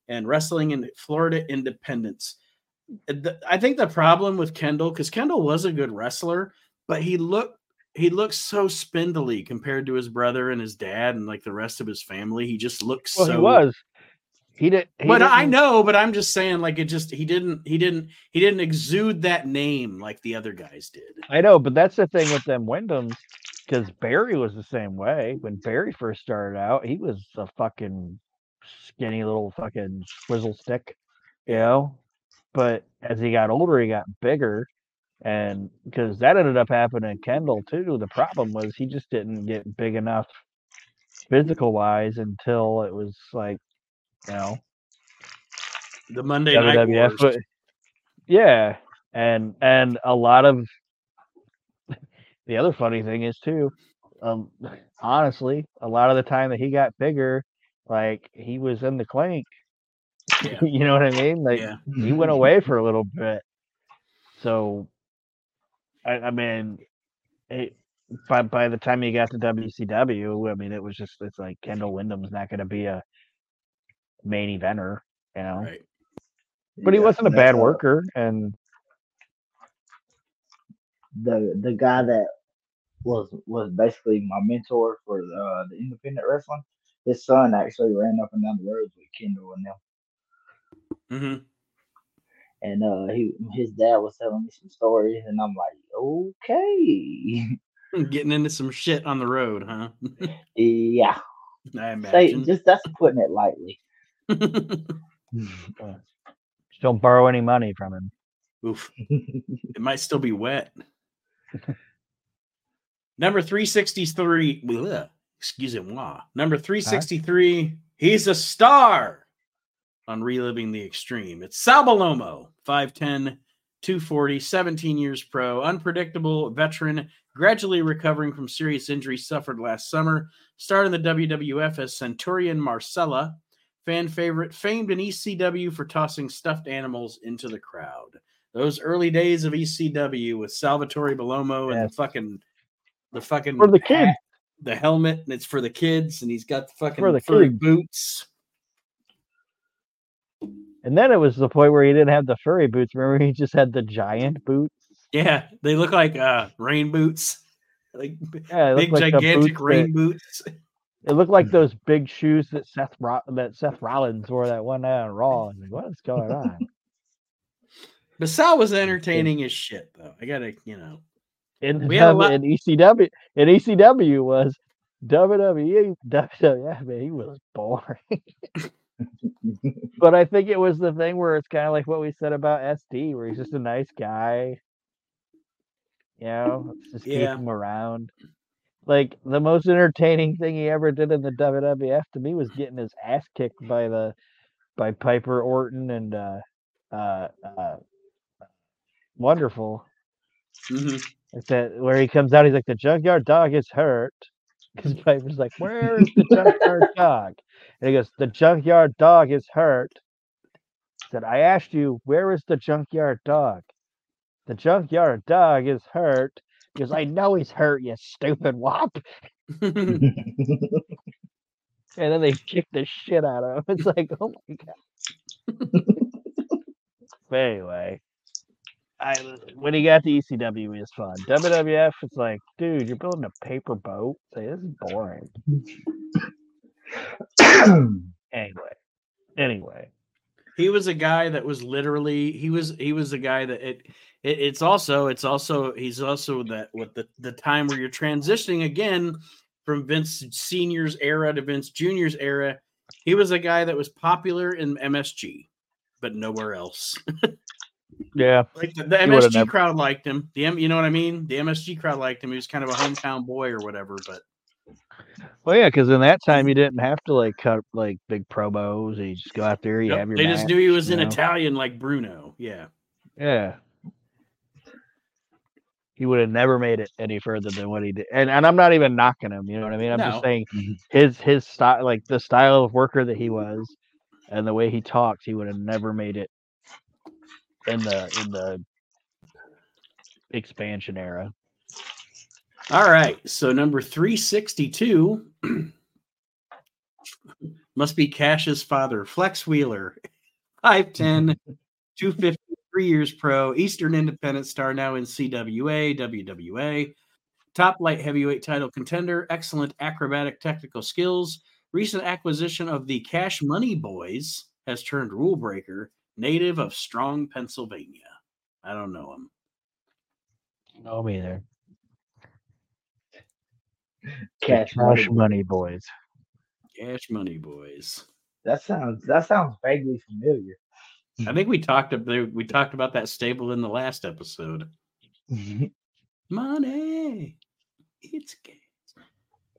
and wrestling in Florida Independence. The- I think the problem with Kendall, because Kendall was a good wrestler, but he looked he looks so spindly compared to his brother and his dad and like the rest of his family. He just looks Well, so he was. He did. He but I didn't- know, but I'm just saying, like it just he didn't he didn't he didn't exude that name like the other guys did. I know, but that's the thing with them Windhams, because Barry was the same way. When Barry first started out, he was a fucking skinny little fucking swizzle stick, you know. But as he got older, he got bigger, and because that ended up happening to Kendall too. The problem was he just didn't get big enough physical wise until it was like, you know, The Monday Night WWF. Wars. but- yeah, and and a lot of the other funny thing is too, um, honestly, a lot of the time that he got bigger, like he was in the clink. Yeah. you know what I mean? Like Yeah. he went away for a little bit. So, I, I mean, it, by by the time he got to WCW, I mean, it was just it's like Kendall Windham's not going to be a main eventer, you know. Right. But he wasn't a bad worker, and the the guy that was was basically my mentor for uh, the independent wrestling. His son actually ran up and down the roads with Kendall and them, hmm and uh, he his dad was telling me some stories, and I'm like, okay, Getting into some shit on the road, huh? yeah. I Say imagine. just that's putting it lightly. just don't borrow any money from him. Oof. It might still be wet. Number 363. bleh, Excuse moi. Number 363. He's a star on Reliving the Extreme. It's Sal Bellomo, 5'10, 240, 17 years pro, unpredictable veteran, gradually recovering from serious injuries suffered last summer. Started in the WWF as Centurion Marcella, fan favorite, famed in ECW for tossing stuffed animals into the crowd. Those early days of ECW with Salvatore Bellomo and the fucking the fucking For the kids. hat, the helmet, and it's for the kids, and he's got the fucking For the furry kids. boots. And then it was the point where he didn't have the furry boots. Remember, he just had the giant boots. Yeah, they look like uh rain boots, like Yeah, big looked like gigantic boots rain that- boots. It looked like those big shoes that Seth Ro- that Seth Rollins wore that one night on Raw. I was like, what is going on? But Sal was entertaining as shit, though. I gotta, you know. In, We had a lot- in ECW, in ECW was WWE, WWF. Man, he was boring. but I think it was the thing where it's kind of like what we said about SD, where he's just a nice guy. You know, just keep him around. Like the most entertaining thing he ever did in the WWF to me was getting his ass kicked by the by Piper Orton and uh uh uh wonderful. Mhm. Like that where he comes out, he's like the junkyard dog is hurt. Because Piper's like, Where is the junkyard dog? And he goes, The junkyard dog is hurt. He said, I asked you, where is the junkyard dog? The junkyard dog is hurt. He goes, I know he's hurt, you stupid wop. And then they kick the shit out of him. It's like, oh my god. but anyway, I when he got to ECW, it was fun. WWF, it's like, dude, you're building a paper boat. Say this is boring. Anyway, anyway, he was a guy that was literally he was he was a guy that it, it it's also it's also he's also that with the the time where you're transitioning again from Vince Senior's era to Vince Junior's era. He was a guy that was popular in MSG, but nowhere else. yeah, Like the, the He would've MSG never- crowd liked him. The M, you know what I mean? The MSG crowd liked him. He was kind of a hometown boy or whatever. But well, yeah, because in that time you didn't have to like cut like big promos. You just go out there, you Nope, have your. they just knew he was you in know? Italian like Bruno. Yeah. Yeah. He would have never made it any further than what he did. And and I'm not even knocking him, you know what I mean? I'm No. just saying Mhm. his his style like the style of worker that he was and the way he talked, he would have never made it in the in the expansion era. All right. So number 362 must be Cash's father, Flex Wheeler. 5'10, 253 years pro, Eastern Independent star now in CWA, WWA. Top light heavyweight title contender, excellent acrobatic technical skills. Recent acquisition of the Cash Money Boys has turned rule breaker, native of Strong, Pennsylvania. I don't know him. No me there. Cash Cash money. money boys. Cash Money Boys. That sounds that sounds vaguely familiar. I think we talked about we talked about that stable in the last episode. Money, it's gas.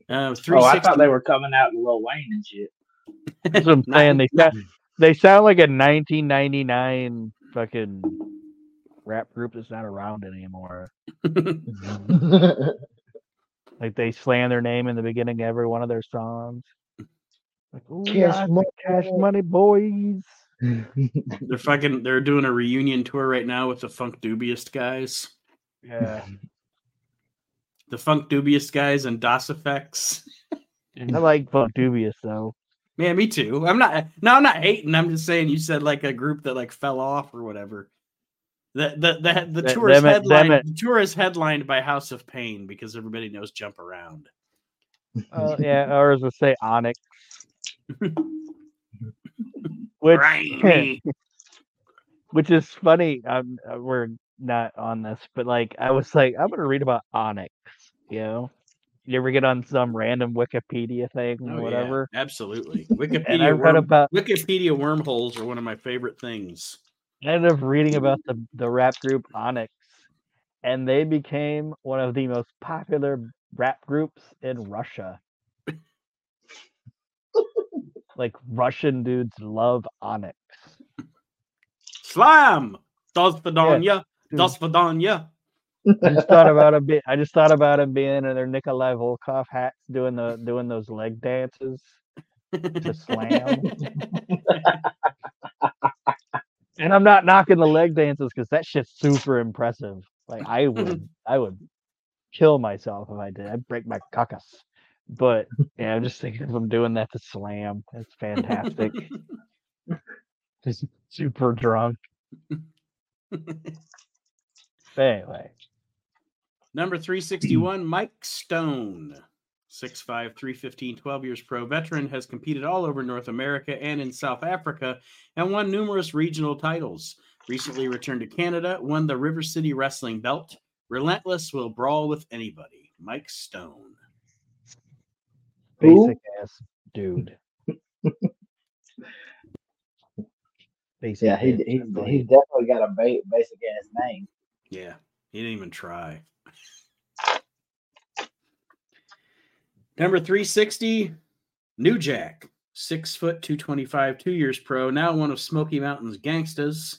Uh, three oh, I thought they were coming out in Lil Wayne and shit. That's what I'm saying. They sound, they sound like a 1999 fucking rap group that's not around anymore. Like they slam their name in the beginning of every one of their songs. Like, "Ooh, Cash Money cash money boys. They're fucking. They're doing a reunion tour right now with the Funkdoobiest guys. Yeah. The Funkdoobiest guys and Das EFX. I like Funkdoobiest though. Man, me too. I'm not. No, I'm not hating. I'm just saying you said like a group that like fell off or whatever. The the the, the Th- tour is them it- them headlined. The tour is headlined by House of Pain because everybody knows Jump Around. Uh, yeah, or as I say, Onyx. Which which is funny. Uh, we're not on this, but like I was like, I'm gonna read about Onyx. You know, you ever get on some random Wikipedia thing Oh, or yeah, whatever? absolutely. And I Wikipedia read worm, about Wikipedia wormholes are one of my favorite things. I ended up reading about the the rap group Onyx, and they became one of the most popular rap groups in Russia. like Russian dudes love Onyx. Slam! Dos Vidania! dude. I just thought about him. Be- I just thought about him being in their Nikolai Volkov hats, doing the doing those leg dances to slam. and I'm not knocking the leg dances because that shit's super impressive. Like I would, I would kill myself if I did. I'd break my coccyx. But yeah, I'm just thinking of him doing that to slam. That's fantastic. just super drunk. But anyway, Number 361, Mike Stone. 6'5, 315, 12 years pro veteran, has competed all over North America and in South Africa and won numerous regional titles. recently returned to Canada, won the River City Wrestling belt. Relentless will brawl with anybody. Mike Stone. Who? Basic ass dude. Basic Yeah, he ass he Triple he definitely got a ba- basic ass name. Yeah, he didn't even try. Number 360, New Jack, six foot 225, two years pro, now one of Smoky Mountain's gangstas.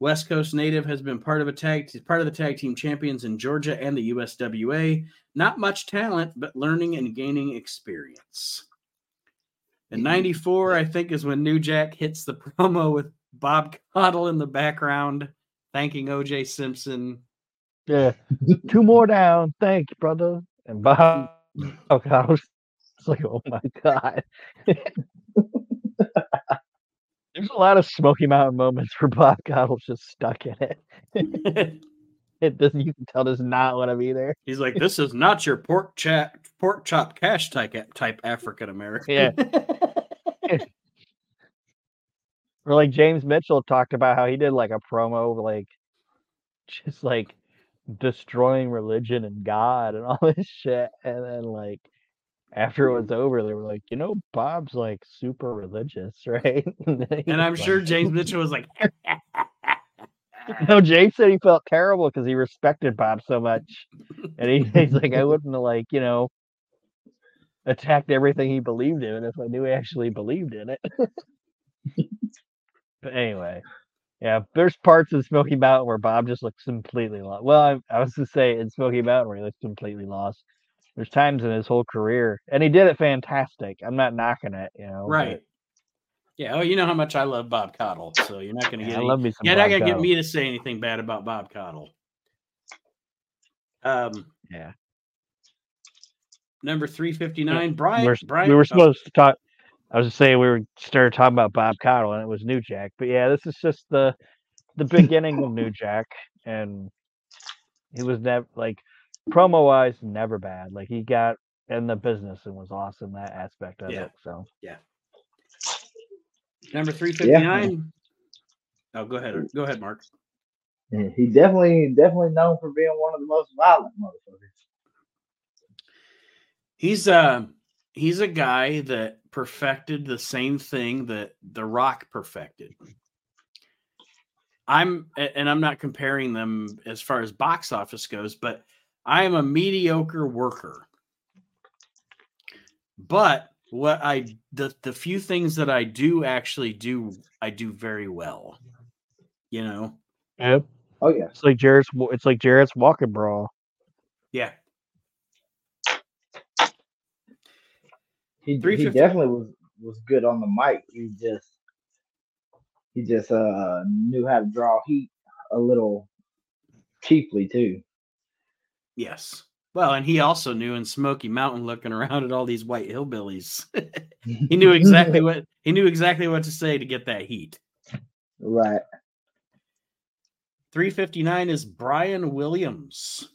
West Coast native has been part of a tag part of the tag team champions in Georgia and the USWA. Not much talent, but learning and gaining experience. In mm-hmm. 94, I think, is when New Jack hits the promo with Bob Caudle in the background, thanking OJ Simpson. Yeah. Two more down. Thank you, brother. And Bob oh god, I was it's like, oh my god. There's a lot of Smoky Mountain moments where Bob Caudle's just stuck in it. It doesn't you can tell does not want to be there. He's like, this is not your pork chop pork chop cash type type African American. Yeah. Or like James Mitchell talked about how he did like a promo like just like destroying religion and God and all this shit. And then like after it was over, they were like, you know, Bob's like super religious, right? and, and I'm was sure James Mitchell was like, No, James said he felt terrible because he respected Bob so much. And he, he's like, I wouldn't have like, you know, attacked everything he believed in if I knew he actually believed in it. but anyway, yeah, there's parts of Smoky Mountain where Bob just looks completely lost. Well, I, I was to say in Smoky Mountain where he looks completely lost. There's times in his whole career, and he did it fantastic. I'm not knocking it, you know. but, right. Yeah, oh, you know how much I love Bob Caudle, so you're not going to yeah, get I any, love me some. you're not to get me to say anything bad about Bob Caudle. Um, Yeah. number 359, Brian. We're, Brian we were oh, supposed to talk. I was just saying we were started talking about Bob Caudle and it was New Jack, but yeah, this is just the the beginning of New Jack, and he was never like promo wise never bad. Like he got in the business and was awesome that aspect of Yeah. it. So yeah, number 359. Oh, go ahead. Go ahead, Mark. Yeah, he definitely definitely known for being one of the most violent motherfuckers. He's uh he's a guy that perfected the same thing that The Rock perfected. I'm and I'm not comparing them as far as box office goes, but I am a mediocre worker. But what I the the few things that I do actually do, I do very well. You know? yep, Oh yeah, it's like Jarrett's. wa- It's like Jarrett's walking brawl. Yeah. He he definitely was was good on the mic. He just he just uh knew how to draw heat a little cheaply too. Yes. Well, and he also knew in Smoky Mountain looking around at all these white hillbillies. he knew exactly what he knew exactly what to say to get that heat. right. 359 is Brian Williams.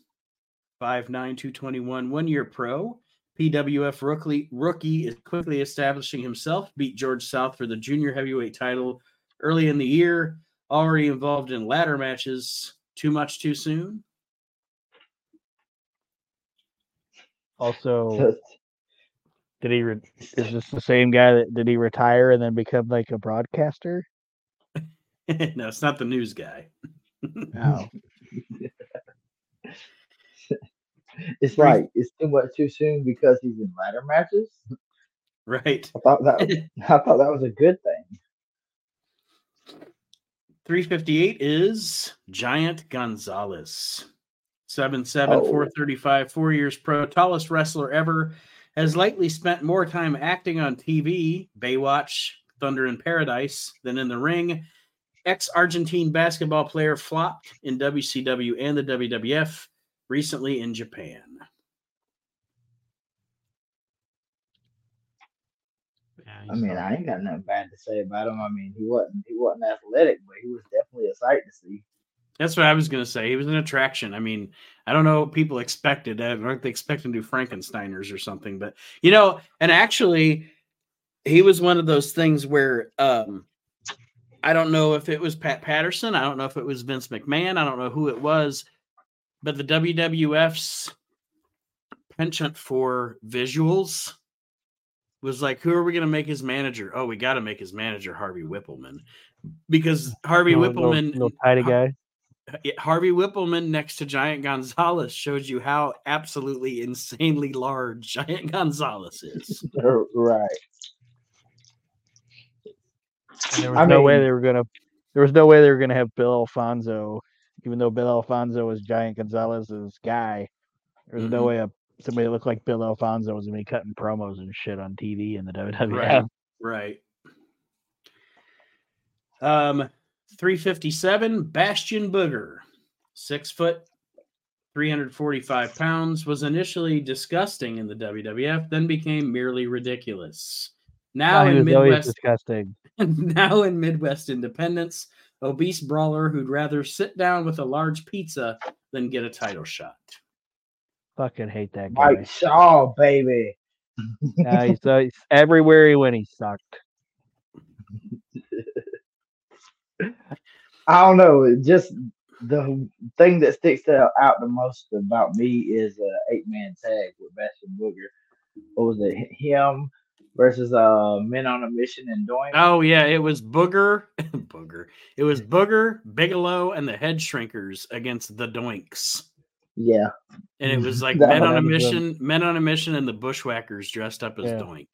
5'9, 221, one year pro. PWF rookie, rookie is quickly establishing himself, beat George South for the junior heavyweight title early in the year. Already involved in ladder matches. Too much too soon? Also, did he? Re- is this the same guy that did he retire and then become like a broadcaster? no, it's not the news guy. Oh, It's like it's too much too soon because he's in ladder matches. Right. I thought that I thought that was a good thing. 358 is Giant Gonzalez. 7'7, Oh. 435, four years pro, tallest wrestler ever. Has lately spent more time acting on TV, Baywatch, Thunder in Paradise, than in the ring. Ex Argentine basketball player flopped in WCW and the WWF, recently in Japan. I mean, I ain't got nothing bad to say about him. I mean, he wasn't he wasn't athletic, but he was definitely a sight to see. That's what I was going to say. He was an attraction. I mean, I don't know what people expected. Uh, Weren't they expecting to do Frankensteiners or something? But, you know, and actually, he was one of those things where um, I don't know if it was Pat Patterson. I don't know if it was Vince McMahon. I don't know who it was, but the WWF's penchant for visuals was like, who are we going to make his manager? Oh, we got to make his manager Harvey Wippleman because Harvey You know, little- Wippleman, little tiny guy. Harvey Wippleman next to Giant Gonzalez shows you how absolutely insanely large Giant Gonzalez is. right. And there was I no way they were gonna. There was no way they were gonna have Bill Alfonso, even though Bill Alfonso was Giant Gonzalez's guy. There was no way a somebody that looked like Bill Alfonso was gonna be cutting promos and shit on TV in the WWF. Right. Right. Um, 357, Bastion Booger, six foot, 345 pounds, was initially disgusting in the WWF, then became merely ridiculous. Now Oh, in Midwest, disgusting. now in Midwest Independence, obese brawler who'd rather sit down with a large pizza than get a title shot. Fucking hate that guy. Mike Shaw, baby. Nah, he's, uh, he's- everywhere he went, he sucked. I don't know. Just the thing that sticks out out the most about me is a eight man tag with Bastion Booger. What was it? Him versus uh Men on a Mission and Doink. Oh yeah, it was Booger, Booger. It was Booger, Bigelow, and the Head Shrinkers against the Doinks. Yeah, And it was like men on a mission, men on a mission, and the bushwhackers dressed up as Yeah. Doink.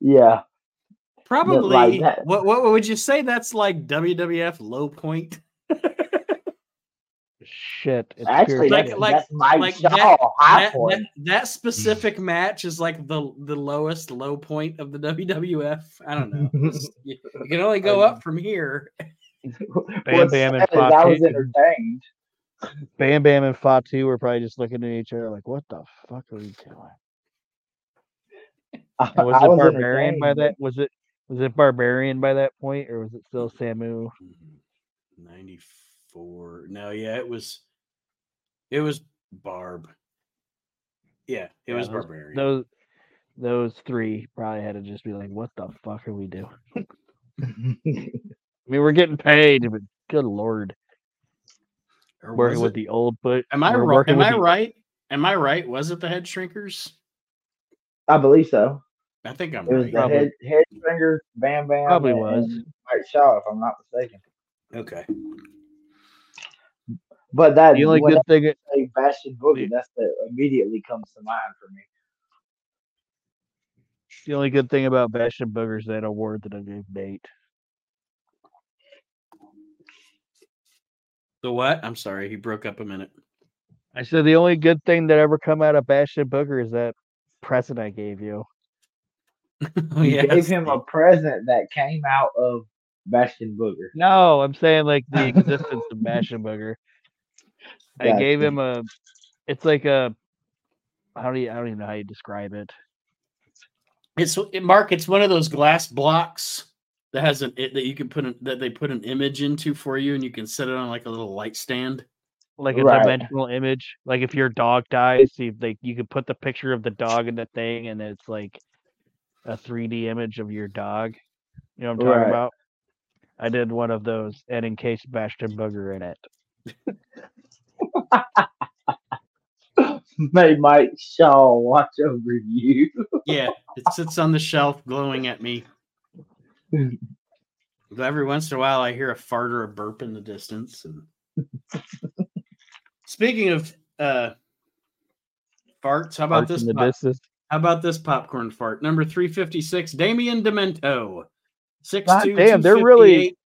yeah. Probably. that- what what would you say? That's like WWF low point. Shit. It's Actually, Like- like- that's Mike like Shaw that- high That, that, that specific match is like the the lowest low point of the WWF. I don't know. It's- you, you can only go up from here. Bam What's Bam and sad is I was Fatu- entertained. Bam Bam and Fatu were probably just looking at each other like, "What the fuck are we doing?" I, And was I it was Barbarian by that? Was it was it Barbarian by that point, or was it still Samu? Ninety four. No, yeah, it was. It was Barb. Yeah, it Yeah, was those- Barbarian. Those those three probably had to just be like, "What the fuck are we doing?" I mean, we're getting paid, but good lord, Or working was with it- the old put. Am I we're right? Am I the- right? Am I right? Was it the head shrinkers? I believe so. I think I'm It was right. the Probably. head, head finger, Bam Bam. Probably and- was. and Mike Shaw, if I'm not mistaken. Okay. But that The only when good thing, I say Bastion Boogie, the- that's the immediately comes to mind for me. the only good thing about Bastion Boogers that award that I gave Nate. The what? I'm sorry, he broke up a minute. I said the only good thing that ever come out of Bastion Booger is that present I gave you. Oh, You yes. gave him a present that came out of Bastion Booger. No, I'm saying like the existence of Bastion Booger. I Gotcha. gave him a. It's like a. How do you? I don't even know how you describe it. It's it, Mark. It's one of those glass blocks that has an it, that you can put an, that they put an image into for you, and you can set it on like a little light stand. Like a Right. dimensional image. Like if your dog dies, you like you could put the picture of the dog in the thing, and it's like a 3D image of your dog. You know what I'm talking Right. about? I did one of those, and encased Bastion Booger in it. Made Mike Shaw watch over you. Yeah, it sits on the shelf, glowing at me. Every once in a while, I hear a fart or a burp in the distance. And speaking of uh, farts, how about Parts this? in the pop- distance. How about this popcorn fart? Number 356, Damien Demento. 6'2", God damn, they're really- 258,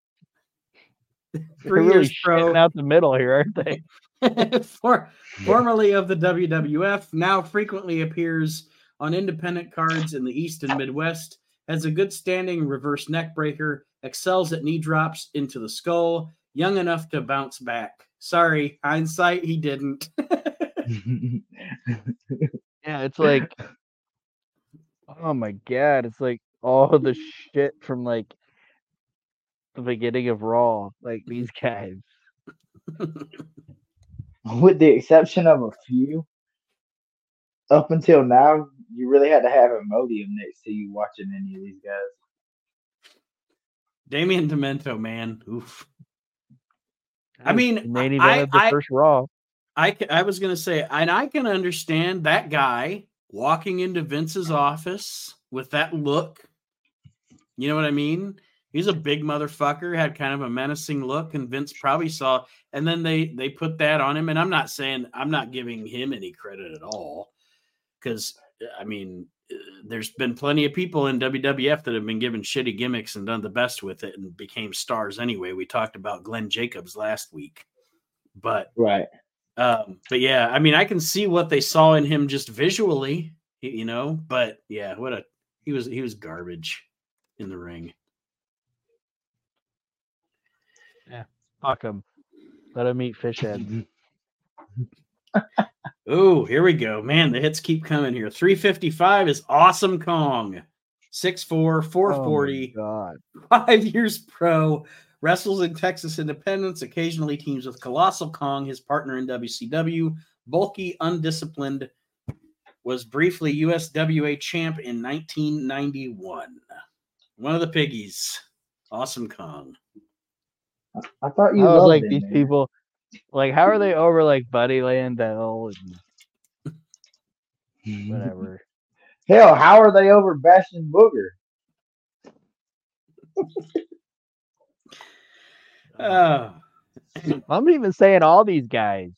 They're Three really years pro. shitting out the middle here, aren't they? For, formerly of the WWF, now frequently appears on independent cards in the East and Midwest, has a good standing reverse neck breaker, excels at knee drops into the skull, young enough to bounce back. Sorry, hindsight, he didn't. Yeah, it's like, oh my god, it's like all the shit from like the beginning of Raw. Like these guys. With the exception of a few, up until now, you really had to have Imodium next to you watching any of these guys. Damien Demento, man. Oof. I mean, main event I- of the I- first Raw. I, I was going to say, and I can understand that guy walking into Vince's office with that look. You know what I mean? He's a big motherfucker, had kind of a menacing look, and Vince probably saw. And then they they put that on him. And I'm not saying I'm not giving him any credit at all, because I mean, uh, there's been plenty of people in WWF that have been given shitty gimmicks and done the best with it and became stars anyway. We talked about Glenn Jacobs last week, but Right. um, but yeah, I mean, I can see what they saw in him just visually, you know. But yeah, what a he was he was garbage in the ring. Fuck him. Let him eat fish heads. Oh, here we go, man. The hits keep coming here. Three fifty five is Awesome Kong, 6'4", 440, Oh god. five years pro. Wrestles in Texas Independence. Occasionally teams with Colossal Kong, his partner in WCW. Bulky, undisciplined. Was briefly USWA champ in 1991. One of the piggies. Awesome Kong. I thought you I you was like him, these man. people. Like, how are they over like Buddy Landel and whatever? Hell, how are they over Bastion Booger? Oh, I'm even saying all these guys.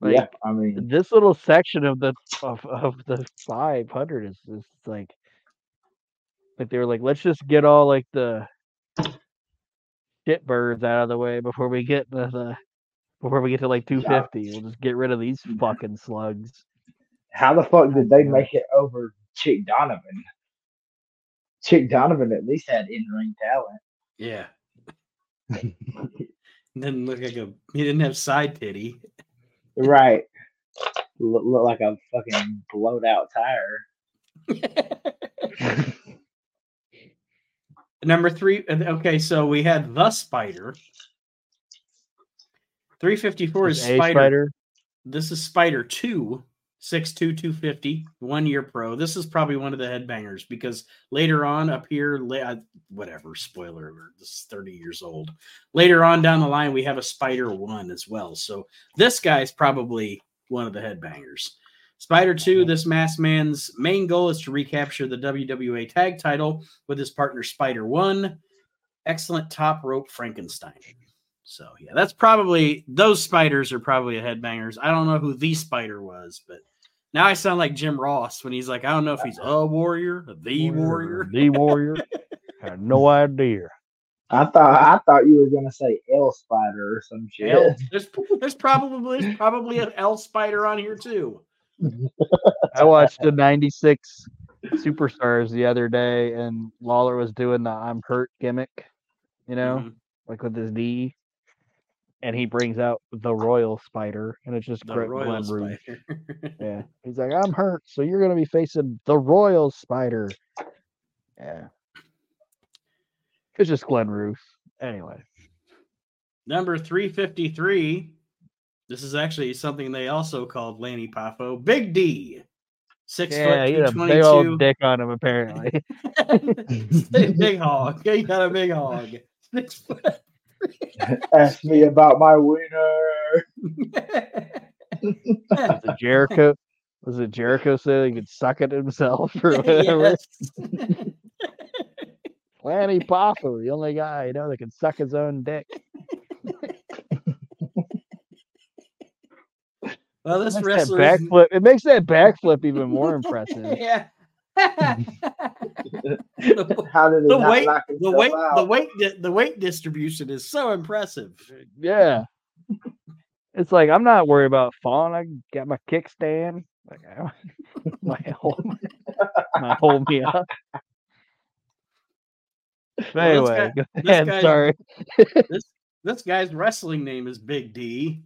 Like yeah, I mean, this little section of the of, of the 500 is just like like they were like let's just get all like the shit birds out of the way before we get to the before we get to like 250 we'll just get rid of these fucking slugs how the fuck did they make it over Chick Donovan? Chick Donovan at least had in ring talent. yeah. Didn't look like a he didn't have side titty. right. Look, look like a fucking blowed out tire. Number three. Okay, so we had the spider. 354 is spider. spider This is Spider 2, 6'2, 250, one year pro. This is probably one of the headbangers because later on up here, uh, whatever, spoiler alert, this is 30 years old. Later on down the line, we have a Spider 1 as well. So this guy's probably one of the headbangers. Spider 2, this masked man's main goal is to recapture the WWA tag title with his partner Spider 1. Excellent top rope Frankenstein. So yeah, that's probably those spiders are probably a headbangers. I don't know who the spider was, but now I sound like Jim Ross when he's like, I don't know if he's a warrior, the warrior. the warrior had no idea I thought I thought you were gonna say L Spider or some shit. L. There's there's probably there's probably an L spider on here too. i watched the 96 superstars the other day and lawler was doing the i'm hurt gimmick you know Mhm. like with his knee and he brings out the royal spider and it's just the royal Glenn Ruth. spider. Yeah. He's like, I'm hurt, so you're gonna be facing the Royal Spider. Yeah. It's just Glenn Ruth. Anyway. Number 353. This is actually something they also called Lanny Poffo. Big D. Six Yeah, foot he had a two big old twenty dick on him apparently. big hog. He got a big hog. Six foot. Ask me about my wiener. was it Jericho? Was it Jericho said he could suck it himself or whatever? Yes. Lanny Poffo, the only guy you know that can suck his own dick. Well, this Makes wrestler. backflip. It makes that backflip even more impressive. yeah. the, How did he the not weight, knock the weight, out? the weight, di- the weight distribution is so impressive. Uh, yeah. It's like I'm not worried about falling. I got my kickstand. Like I might hold, might hold me up. But Well, this anyway, go this ahead. guy's- Sorry. This guy's wrestling name is Big D.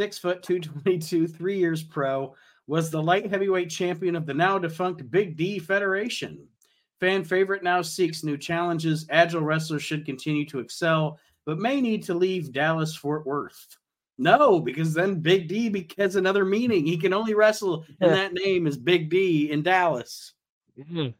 Six foot two twenty two, three years pro. Was the light heavyweight champion of the now defunct Big D Federation. Fan favorite now seeks new challenges. Agile wrestlers should continue to excel, but may need to leave Dallas Fort Worth. No, because then Big D be- has another meaning. He can only wrestle, and that name is Big D in Dallas.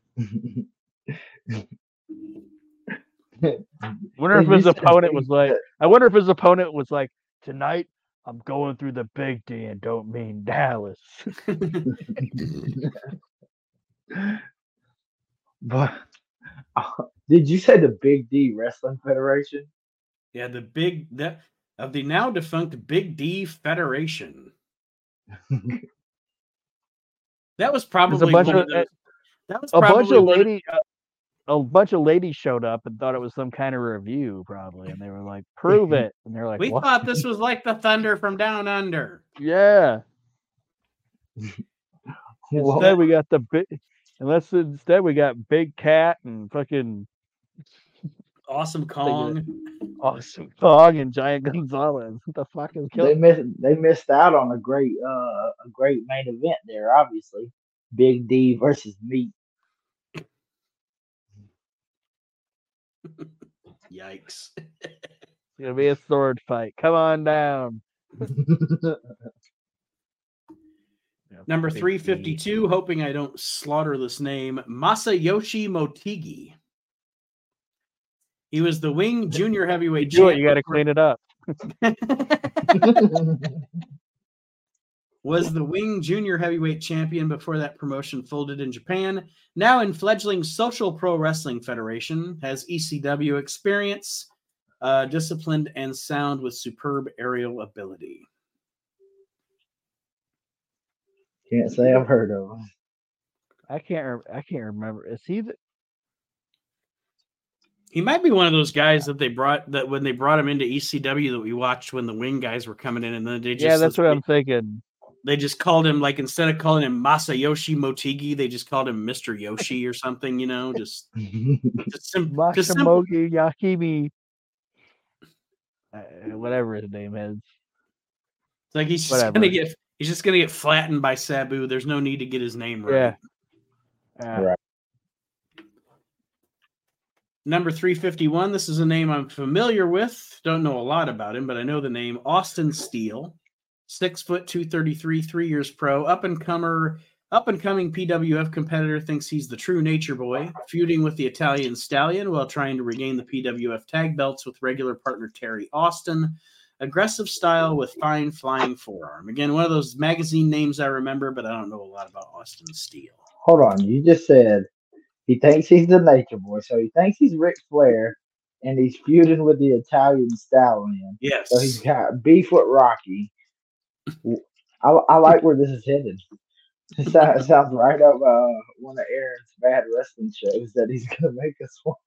Mm. wonder if his opponent was like, I wonder if his opponent was like, tonight I'm going through the big D and don't mean Dallas. But did you say the Big D Wrestling Federation? yeah, the big that of the now defunct Big D Federation. That was probably bunch one of of- those- that was A bunch of one lady, uh, a, a bunch of ladies showed up and thought it was some kind of review, probably, and they were like, "Prove it," and they're like, we "What?" thought this was like the thunder from down under. Yeah. Instead, we got the big. Unless instead we got Big Cat and fucking Awesome Kong. Awesome Dog and Giant Gonzalez. What the fuck is they missed they missed out on a great uh a great main event there, obviously. Big D versus Meat. Yikes. It's gonna be a sword fight. Come on down. Number 352, hoping I don't slaughter this name, Masayoshi Motegi. He was the wing junior You heavyweight do it. You got to clean it up. was the wing junior heavyweight champion before that promotion folded in Japan. Now in fledgling Social Pro Wrestling Federation, has ECW experience, uh, disciplined and sound with superb aerial ability. Can't say I've heard of him. I can't. I can't remember. Is he? The, He might be one of those guys that they brought that when they brought him into ECW that we watched when the wing guys were coming in, and then they just yeah, that's what I'm thinking. They just called him like instead of calling him Masayoshi Motegi, they just called him Mister Yoshi or something. You know, just just, sim- just simple. Mashamogi Yakimi. Uh, whatever his name is. It's like he's just gonna get he's just gonna get flattened by Sabu. There's no need to get his name right. Yeah. Uh, Right. Number 351. This is a name I'm familiar with. Don't know a lot about him, but I know the name Austin Steele. Six foot 233, three years pro, up and comer, up and coming PWF competitor thinks he's the true nature boy, feuding with the Italian stallion while trying to regain the PWF tag belts with regular partner Terry Austin. Aggressive style with fine flying forearm. Again, one of those magazine names I remember, but I don't know a lot about Austin Steele. Hold on, you just said he thinks he's the nature boy, so he thinks he's Ric Flair, and he's feuding with the Italian stallion. Yes. So he's got beef with Rocky. I, I like where this is headed. It sounds, it sounds right up uh, one of Aaron's bad wrestling shows that he's gonna make us watch.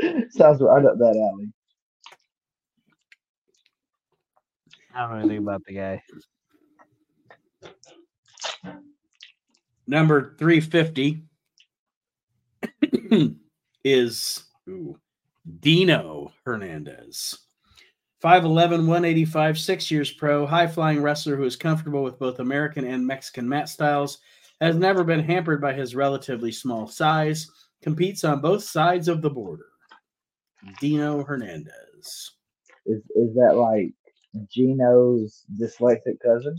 sounds right up that alley. I don't know anything about the guy. Number 350 is ooh, Dino Hernandez. 5'11, 185, six years pro, high flying wrestler who is comfortable with both American and Mexican mat styles, has never been hampered by his relatively small size, competes on both sides of the border. Dino Hernandez. Is is that like Gino's dyslexic cousin?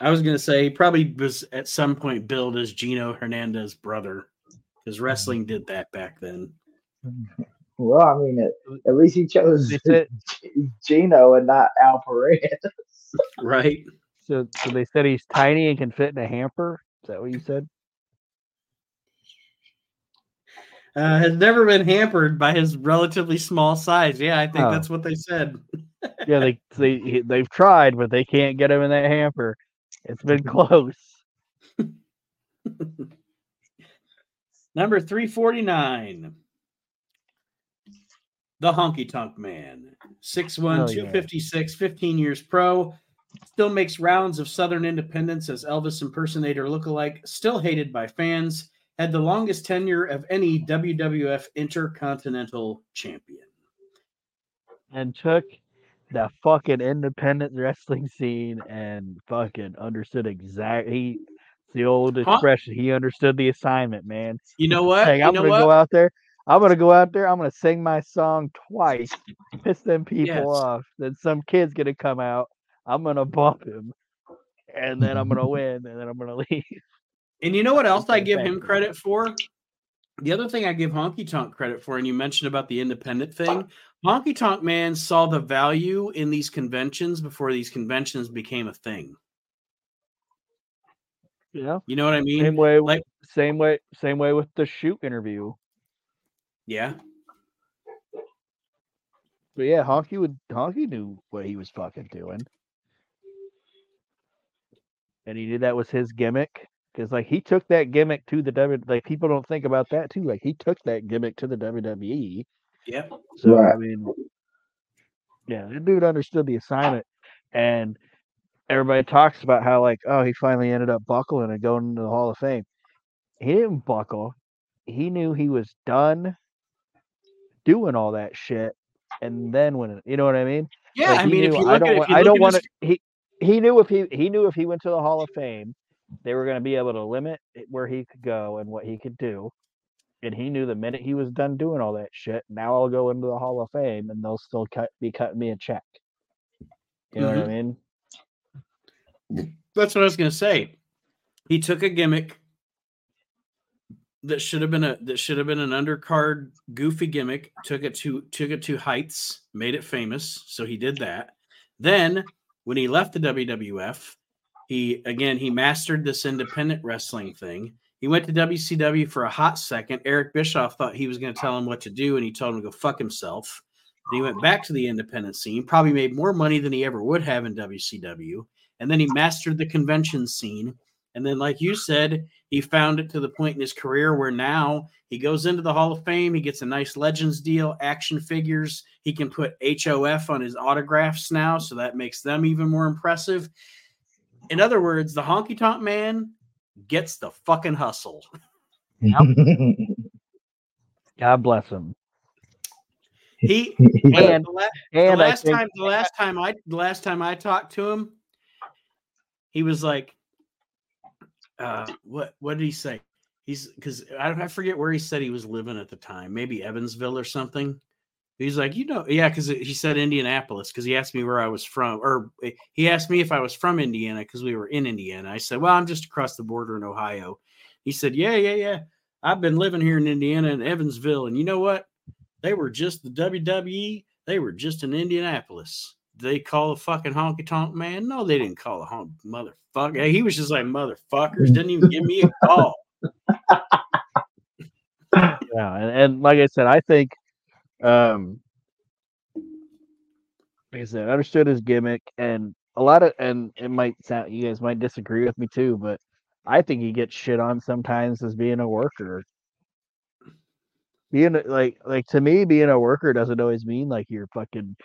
I was going to say he probably was at some point billed as Gino Hernandez's brother because wrestling did that back then. Well, I mean, at, at least he chose Gino and not Al Perez. Right? so. So they said he's tiny and can fit in a hamper. Is that what you said? uh, has never been hampered by his relatively small size. Yeah, I think Oh. that's what they said. Yeah, they they they've tried, but they can't get him in that hamper. It's been close. Number 349. The Honky Tonk Man. 6'1, Hell yeah. 256, 15 years pro. Still makes rounds of Southern Independence as Elvis impersonator lookalike. Still hated by fans. Had the longest tenure of any WWF Intercontinental Champion. and took the fucking independent wrestling scene and fucking understood exactly. It's the old Huh? expression. He understood the assignment, man. You know what? Hey, I'm know gonna what? go out there. I'm gonna go out there. I'm gonna sing my song twice, piss them people Yes. off. Then some kid's gonna come out. I'm gonna bump him, and then I'm gonna win, and then I'm gonna leave. And you know what else I give him credit for? the other thing I give Honky Tonk credit for, and you mentioned about the independent thing, Honky Tonk Man saw the value in these conventions before these conventions became a thing. Yeah. You know what I mean? Same way, like- same way, same way with the shoot interview. Yeah. But yeah, Honky would Honky knew what he was fucking doing. And he knew that was his gimmick. Because like he took that gimmick to the W like people don't think about that too. Like he took that gimmick to the WWE. Yep. So I mean Yeah, the dude understood the assignment. And everybody talks about how like, oh, he finally ended up buckling and going into the Hall of Fame. He didn't buckle. He knew he was done doing all that shit. And then when you know what I mean? Yeah. Like, I mean, if knew, I don't, at if you I don't want to. He he knew if he he knew if he went to the Hall of Fame, they were going to be able to limit where he could go and what he could do. And he knew the minute he was done doing all that shit, now I'll go into the Hall of Fame and they'll still cut be cutting me a check. You know what I mm-hmm. mean? That's what I was going to say. He took a gimmick that should have been a that should have been an undercard goofy gimmick, took it to took it to heights, made it famous. So he did that. Then when he left the WWF, he again he mastered this independent wrestling thing. He went to WCW for a hot second. Eric Bischoff thought he was going to tell him what to do, and he told him to go fuck himself. Then he went back to the independent scene, probably made more money than he ever would have in WCW and then he mastered the convention scene and then like you said he found it to the point in his career where now he goes into the hall of fame he gets a nice legends deal action figures he can put hof on his autographs now so that makes them even more impressive in other words the honky tonk man gets the fucking hustle God bless him. he And- the, la- And I last think time the last time i the last time i talked to him he was like uh what what did he say? He's because I, don't- I forget where he said he was living at the time maybe evansville or something. He's like you know yeah because he said indianapolis because he asked me where i was from or eh, he asked me if i was from indiana because we were in indiana. I said well i'm just across the border in ohio. He said yeah yeah yeah. I've been living here in indiana in evansville and you know what? They were just the wwe they were just in indianapolis they call a fucking honky tonk man? No they didn't call a honk motherfucker. He was just like motherfuckers didn't even give me a call. Yeah, and, and like I said, I think um like I said, I understood his gimmick and a lot of and it might sound you guys might disagree with me too, but I think he gets shit on sometimes as being a worker. Being like like to me, being a worker doesn't always mean like you're fucking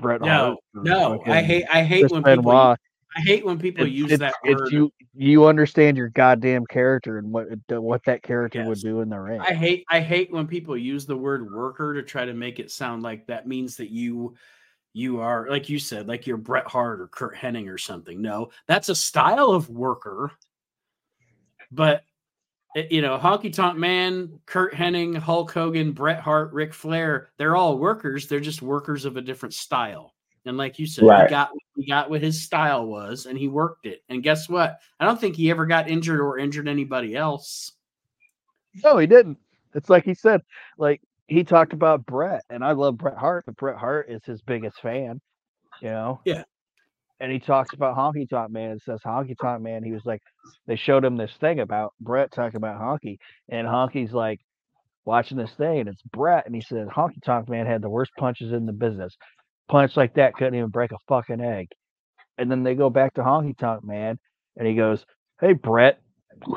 Bret no Hart no i hate i hate Chris when people i hate when people It's- use it's- that word you you understand your goddamn character and what what that character would do in the ring. I hate I hate when people use the word worker to try to make it sound like that means that you you are like you said like you're Bret Hart or Curt Hennig or something. No, that's a style of worker. But Eh, you know, Honky Tonk Man, Curt Hennig, Hulk Hogan, Bret Hart, Ric Flair, they're all workers. They're just workers of a different style. And like you said, Right. he got he got what his style was and he worked it. And guess what? I don't think he ever got injured or injured anybody else. No, he didn't. It's like he said, like he talked about Bret, and I love Bret Hart, but Bret Hart is his biggest fan, you know. Yeah. And he talks about Honky Tonk Man and says Honky Tonk Man. He was like, they showed him this thing about Bret talking about Honky, and Honky's like watching this thing, and it's Bret, and he said Honky Tonk Man had the worst punches in the business. Punch like that couldn't even break a fucking egg. And then they go back to Honky Tonk Man, and he goes, "Hey Bret,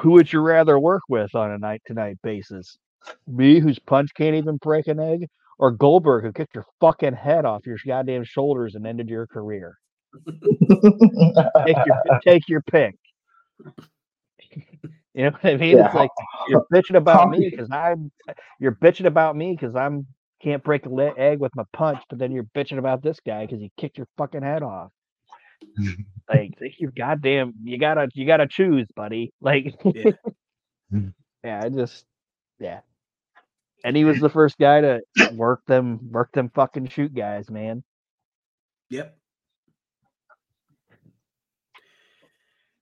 who would you rather work with on a night to night basis? Me, whose punch can't even break an egg, or Goldberg, who kicked your fucking head off your goddamn shoulders and ended your career? Take your take your pick. You know what I mean? Yeah, It's like you're bitching about me because I'm you're bitching about me because I'm can't break a le- egg with my punch, but then you're bitching about this guy because he kicked your fucking head off. like your goddamn you gotta you gotta choose, buddy. Like Yeah. yeah, I just yeah. And he was the first guy to work them work them fucking shoot guys, man. Yep.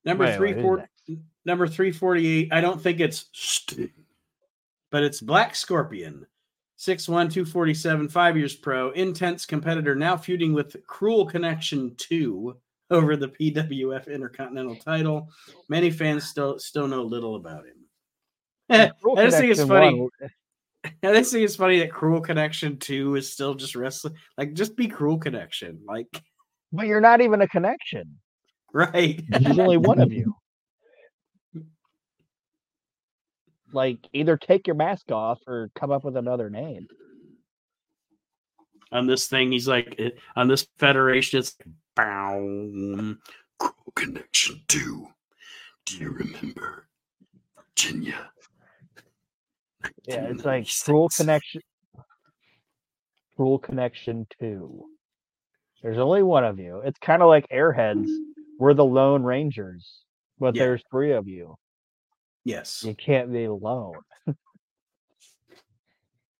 Number three four number three forty eight. I don't think it's st- but it's Black Scorpion. 6'1, 247, five years pro, intense competitor, now feuding with Cruel Connection 2 over the PWF Intercontinental title. Many fans still still know little about him. I just think it's funny. One. I just think it's funny that Cruel Connection 2 is still just wrestling. Like, just be Cruel Connection. Like, but you're not even a connection. Right. There's only one of you. Like, either take your mask off or come up with another name. On this thing, he's like, eh, on this federation, it's bow. Cruel Connection 2. Do you remember Virginia? Yeah, it's like Cruel Connection. Cruel Connection 2. There's only one of you. It's kind of like Airheads. We're the Lone Rangers, but yeah. there's three of you. Yes. You can't be alone. it's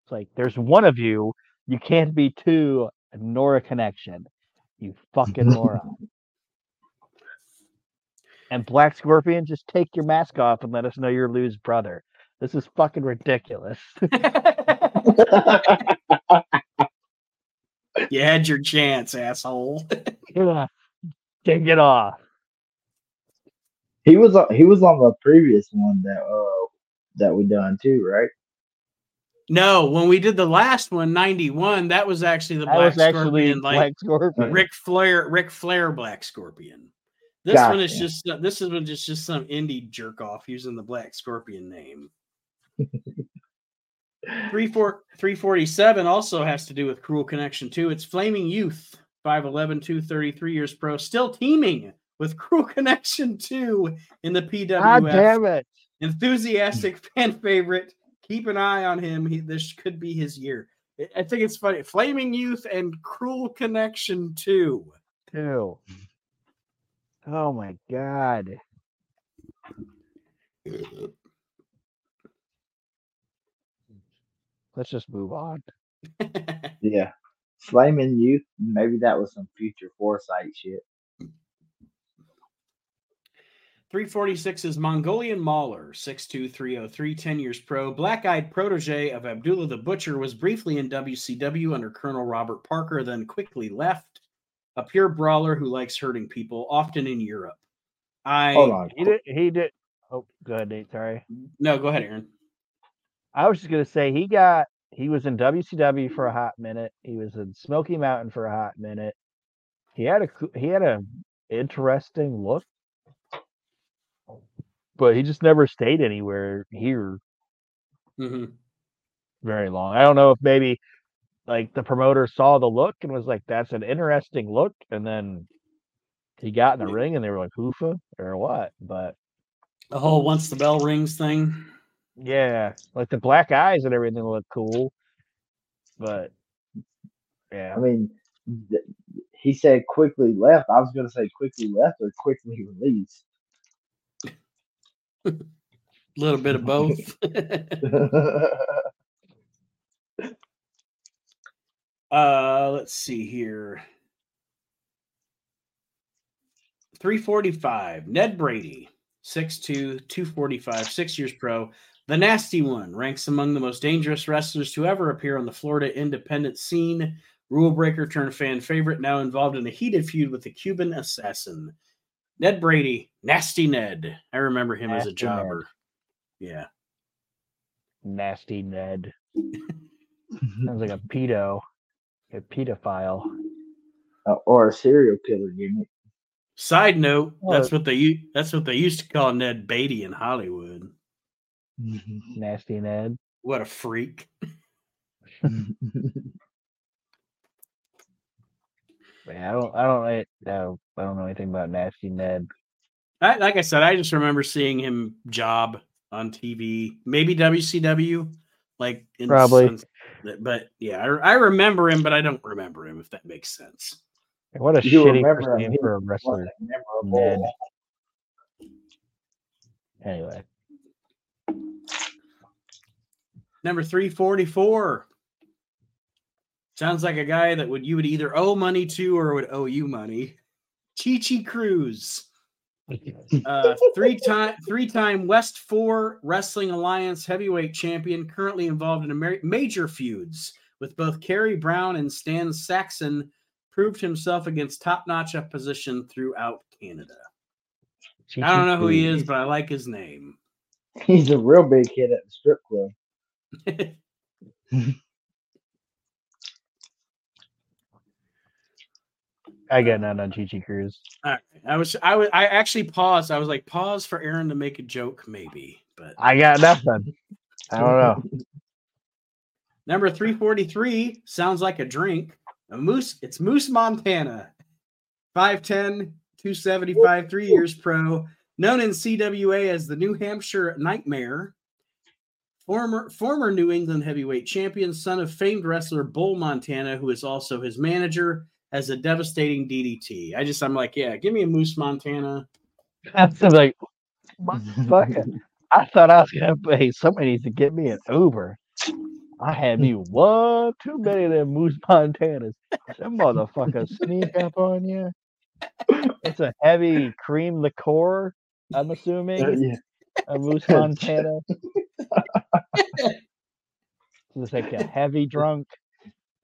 like there's one of you. You can't be two, nor a connection. You fucking moron. and Black Scorpion, just take your mask off and let us know you're Lou's brother. This is fucking ridiculous. you had your chance, asshole. yeah. Take it off. He was he was on the previous one that uh that we done too, right? No, when we did the last one, 91, that was actually the Black Scorpion, Black like Scorpion. Ric Flair, Ric Flair Black Scorpion. This gotcha. one is just this is just just some indie jerk off using the Black Scorpion name. 347 also has to do with Cruel Connection too. It's Flaming Youth, 5'11, 233 years pro, still teaming with Cruel Connection 2 in the PWF. God damn it. Enthusiastic fan favorite. Keep an eye on him. He, this could be his year. I think it's funny. Flaming Youth and Cruel Connection 2. Two. Oh my god. Let's just move on. yeah. Flaming Youth, maybe that was some future foresight shit. 346 is Mongolian Mauler, 62303, 10 years pro. Black eyed protege of Abdullah the Butcher was briefly in WCW under Colonel Robert Parker, then quickly left. A pure brawler who likes hurting people, often in Europe. I hold on. He did. He did. Oh, go ahead, Nate. Sorry. No, go ahead, Aaron. I was just gonna say he got he was in WCW for a hot minute. He was in Smoky Mountain for a hot minute. He had a he had a interesting look, but he just never stayed anywhere here mm-hmm. very long. I don't know if maybe like the promoter saw the look and was like, "That's an interesting look," and then he got in the ring and they were like, "Hoofa" or what? But the whole once the bell rings thing. Yeah, like the black eyes and everything look cool, but yeah, I mean, th- he said quickly left. I was going to say quickly left or quickly released. A little bit of both. uh, let's see here. 345. Ned Brady, 6'2, 245, six years pro. The Nasty One ranks among the most dangerous wrestlers to ever appear on the Florida independent scene. Rule breaker turned fan favorite, now involved in a heated feud with the Cuban assassin. Ned Brady, Nasty Ned. I remember him Nasty as a jobber. Ned. Yeah. Nasty Ned. Sounds like a pedo, a pedophile. Uh, or a serial killer unit. Side note, that's what they that's what they used to call Ned Beatty in Hollywood. Mm-hmm. Nasty Ned. What a freak. Yeah, I don't, I don't, I, I don't know anything about Nasty Ned. I, like I said, I just remember seeing him job on TV, maybe WCW, like probably. but yeah, I, I, remember him, but I don't remember him. If that makes sense. What a you shitty name for a wrestler, Ned. Anyway, Number 344. Sounds like a guy that would you would either owe money to or would owe you money. Chi Chi Cruz. Uh, three time three time West Four Wrestling Alliance heavyweight champion, currently involved in a ma- major feuds with both Kerry Brown and Stan Saxon, proved himself against top notch opposition throughout Canada. I don't know who he is, but I like his name. He's a real big hit at the strip club. I got none on Chi Chi Cruz. All right. I was I was I actually paused. I was like, pause for Aaron to make a joke, maybe. But I got nothing. I don't know. number 343 sounds like a drink. A moose, it's Moose Montana. 5'10, 275, three years pro, known in CWA as the New Hampshire Nightmare. Former former New England heavyweight champion, son of famed wrestler Bull Montana, who is also his manager, as a devastating DDT. I just I'm like, yeah, give me a Moose Montana. That's like, motherfucker. I thought I was gonna pay somebody needs to get me an Uber. I had me one too many of them Moose Montanas. Them motherfuckers sneak up on you. It's a heavy cream liqueur, I'm assuming. Uh, yeah. A Moose Montana. It's like a heavy drunk.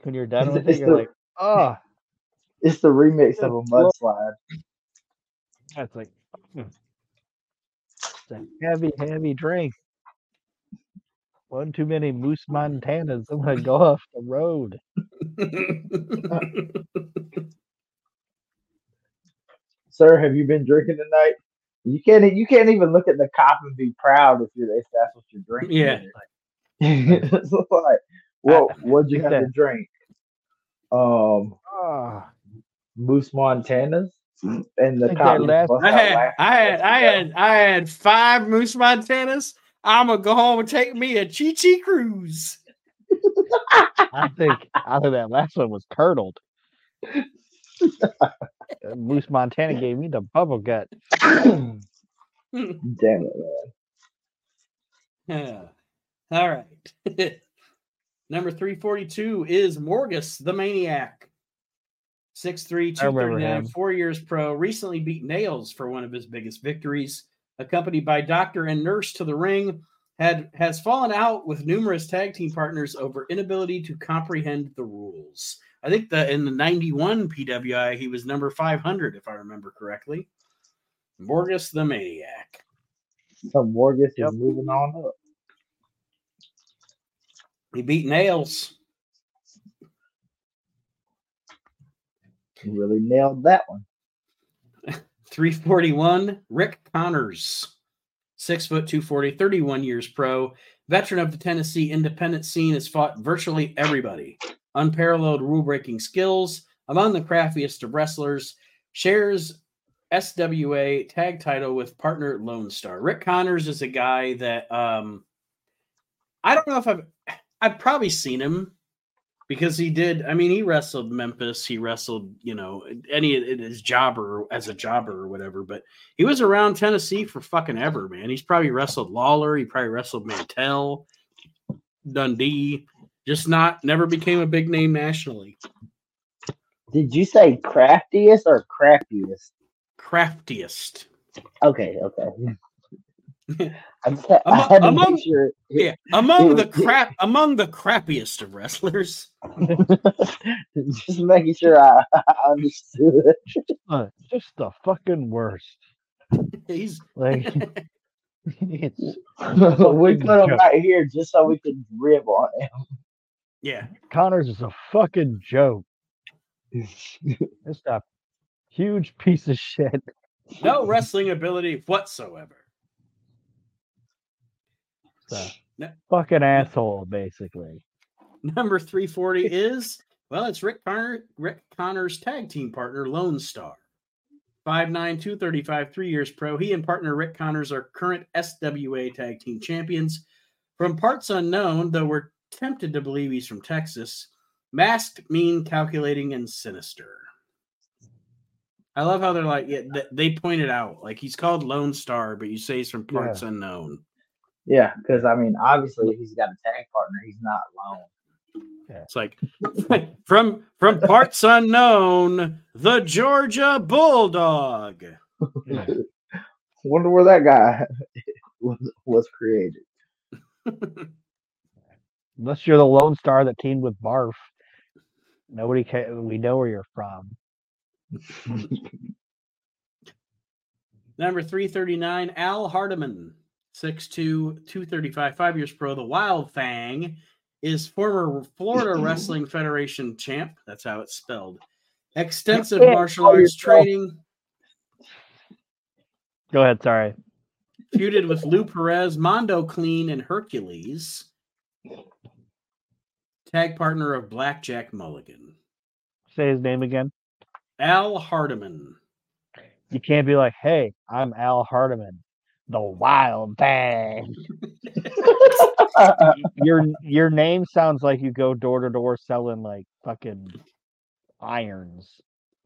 When you're done with it, It's you're the- like, oh, It's the remix of a mudslide. that's like, hmm. it's a heavy, heavy drink. One too many Moose Montanas. I'm gonna go off the road. Sir, have you been drinking tonight? You can't. You can't even look at the cop and be proud if you're if that's what you're drinking. Yeah. it's like, what? What'd you have to drink? Um, Oh, Moose Montanas, and the think cop that just last- bust I had. I had, I had, I had five Moose Montanas. I'm gonna go home and take me a Chi Chi cruise. I think I think that last one was curdled. Moose Montana gave me the bubble gut. Damn it, man. Yeah. All right. Number 342 is Morgus the Maniac. 6'3, 239, four years pro. Recently beat Nails for one of his biggest victories. Accompanied by doctor and nurse to the ring, had has fallen out with numerous tag team partners over inability to comprehend the rules. I think that in the 91 PWI, he was number 500, if I remember correctly. Morgus the Maniac. So Morgus Yep. is moving on up. He beat Nails. He really nailed that one. 341, Rick Connors. Six foot 240, 31 years pro. Veteran of the Tennessee independent scene has fought virtually everybody. Unparalleled rule breaking skills, among the craftiest of wrestlers. Shares SWA tag title with partner Lone Star. Rick Connors is a guy that um I don't know if I've I've probably seen him because he did. I mean, he wrestled Memphis. He wrestled, you know, any his jobber as a jobber or whatever. But he was around Tennessee for fucking ever, man. He's probably wrestled Lawler. He probably wrestled Mantell, Dundee. Just not never became a big name nationally. Did you say craftiest or crappiest? Craftiest. Okay, okay. I, just had, I Among- had to among- make sure. Yeah, among the It was- crap, among the crappiest of wrestlers. just making sure I, I understood. Uh, just the fucking worst. He's Like it's we put him right here just so we could rib on yeah. Connors is a fucking joke. Just a huge piece of shit. No wrestling ability whatsoever. A No. fucking asshole, basically. Number 340 is well, it's Rick Connor, Rick Connor's tag team partner, Lone Star. 5'9, 235, three years pro. He and partner Rick Connors are current SWA tag team champions. From parts unknown, though we're tempted to believe he's from Texas, masked, mean, calculating, and sinister. I love how they're like, yeah, th- they pointed out, like he's called Lone Star, but you say he's from parts unknown. yeah, because I mean, obviously, he's got a tag partner, he's not alone. It's like from from parts unknown, the Georgia Bulldog. Yeah. Wonder where that guy was was created. Unless you're the Lone Star that teamed with Barf. Nobody can. We know where you're from. Number 339, Al Hardiman, 6'2, 235, five years pro. The Wild Fang is former Florida Wrestling Federation champ. That's how it's spelled. Extensive martial arts training, Go ahead. Sorry. feuded with Lou Perez, Mondo Kleen, and Hercules. Tag partner of Blackjack Mulligan. Say his name again. Al Hardiman. You can't be like, "Hey, I'm Al Hardiman, the Wild Bang." your your name sounds like you go door to door selling like fucking irons.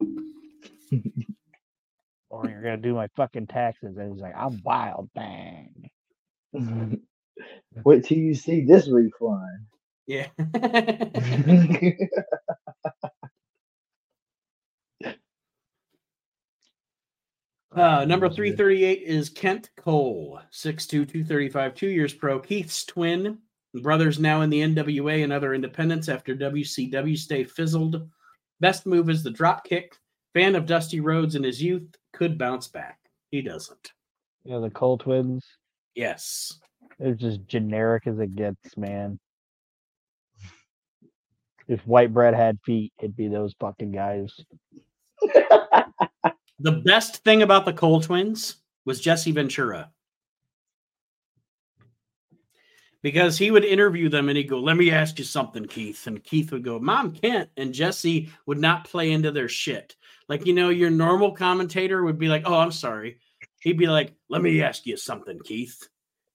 or you're gonna do my fucking taxes, and he's like, "I'm Wild Bang." Wait till you see this refund. Yeah. Uh, number 338 is Kent Cole, 6'2, 235, two years pro. Keith's twin, brothers now in the NWA and other independents after WCW stay fizzled. Best move is the drop kick. Fan of Dusty Rhodes in his youth, could bounce back. He doesn't. Yeah, the Cole twins. Yes. They're just generic as it gets, man. If white bread had feet, it'd be those fucking guys. The best thing about the Cole twins was Jesse Ventura. Because he would interview them and he'd go, Let me ask you something, Keith. And Keith would go, Mom can't. And Jesse would not play into their shit. Like, you know, your normal commentator would be like, Oh, I'm sorry. He'd be like, Let me ask you something, Keith.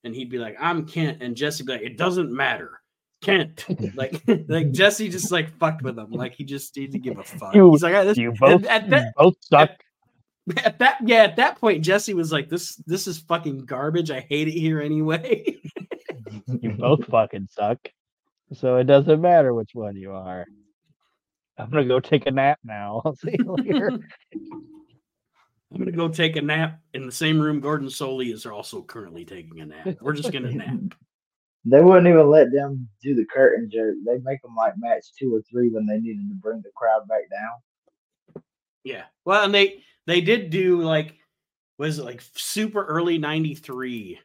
And he'd be like, I'm Kent. And Jesse would be like, It doesn't matter. Kent. Like, like Jesse just like fucked with him. Like he just didn't give a fuck. You- He's like, "Ah, this, You both, at you both suck. at that yeah at that point jesse was like this this is fucking garbage i hate it here anyway You both fucking suck. So it doesn't matter which one you are. I'm gonna go take a nap now. I'll see you later. i'm gonna go take a nap in the same room gordon solie is also currently taking a nap we're just gonna nap They wouldn't even let them do the curtain jerk. They make them like match two or three when they needed to bring the crowd back down. yeah well and they they did do like was it like super early 93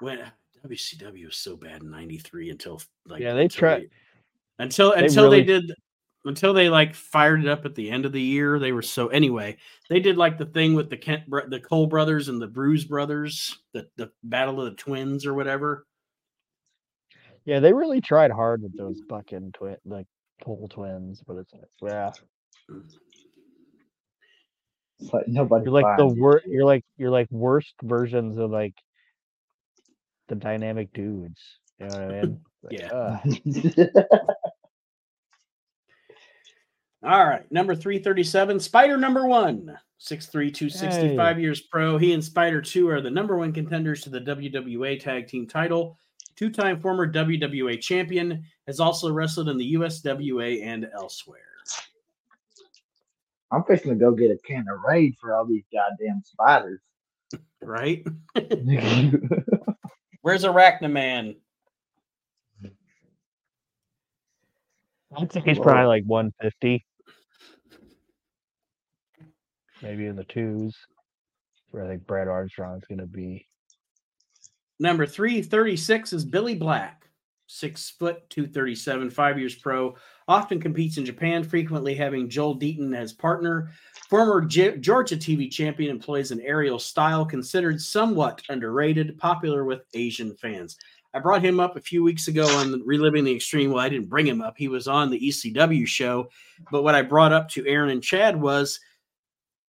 when wcw was so bad in 93 until like Yeah, they tried- until they until they did until they like fired it up at the end of the year they were so anyway they did like the thing with the kent the cole brothers and the bruise brothers the, the battle of the twins or whatever yeah, they really tried hard with those fucking twin, like pole twins, but it's like, yeah, It's like nobody. you're like the worst. You're like you're like worst versions of like the dynamic dudes. You know what I mean? Like, Yeah. ugh. all right number 337 spider number one 6'3 265 years pro he and spider 2 are the number one contenders to the wwa tag team title two-time former wwa champion has also wrestled in the uswa and elsewhere I'm fixing to go get a can of raid for all these goddamn spiders. right where's arachnaman I think he's probably like 150, maybe in the twos. Where I think Brad Armstrong's gonna be. Number 336 is Billy Black. Six foot, 237, five years pro. Often competes in Japan, frequently having Joel Deaton as partner. Former Ge- Georgia TV champion employs an aerial style considered somewhat underrated, popular with Asian fans. I brought him up a few weeks ago on Reliving the Extreme. Well, I didn't bring him up. He was on the ECW show. But what I brought up to Aaron and Chad was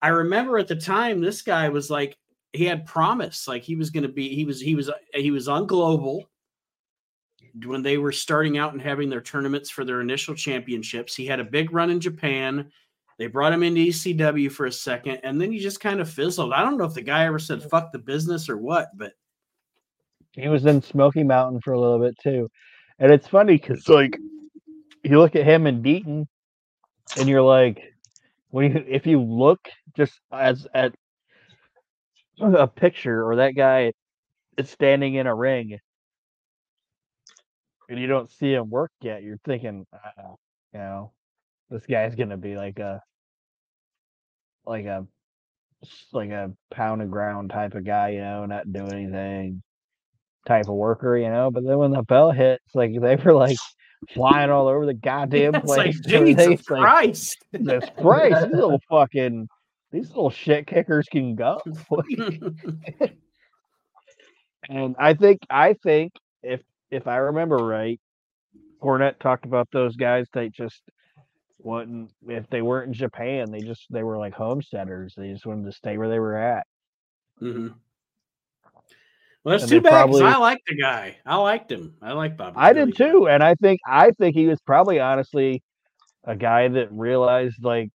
I remember at the time this guy was like, he had promise like he was going to be he was he was he was on global when they were starting out and having their tournaments for their initial championships. He had a big run in japan. They brought him into ecw for a second and then he just kind of fizzled. I don't know if the guy ever said fuck the business or what but He was in Smoky Mountain for a little bit too, and it's funny because like you look at him and Deaton, and you're like, when you if you look just as at a picture or that guy is standing in a ring and you don't see him work yet, you're thinking, uh, you know, this guy's gonna be like a like a like a pound of ground type of guy, you know, not do anything type of worker, you know. But then when the bell hits, like they were like flying all over the goddamn It's place. like Jesus Like, Christ. Jesus Christ, these little fucking these little shit kickers can go. and I think I think if if I remember right, Cornette talked about those guys they just wouldn't if they weren't in Japan, they just they were like homesteaders. They just wanted to stay where they were at. Mm-hmm. Well, that's And too bad probably- I liked the guy. I liked him. I like Bobby. I did too, and I think I think he was probably honestly a guy that realized like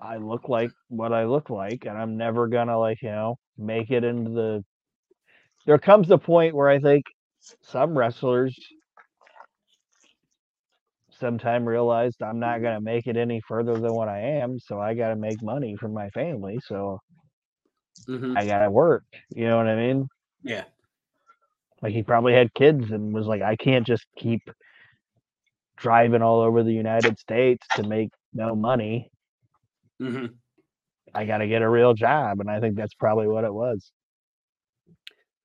I look like what I look like, and I'm never gonna like you know make it into the. There comes a point where I think some wrestlers sometime realized I'm not gonna make it any further than what I am, so I got to make money for my family, so Mhm. I got to work. You know what I mean? Yeah. Like he probably had kids and was like, I can't just keep driving all over the United States to make no money. Hmm I got to get a real job, and I think that's probably what it was.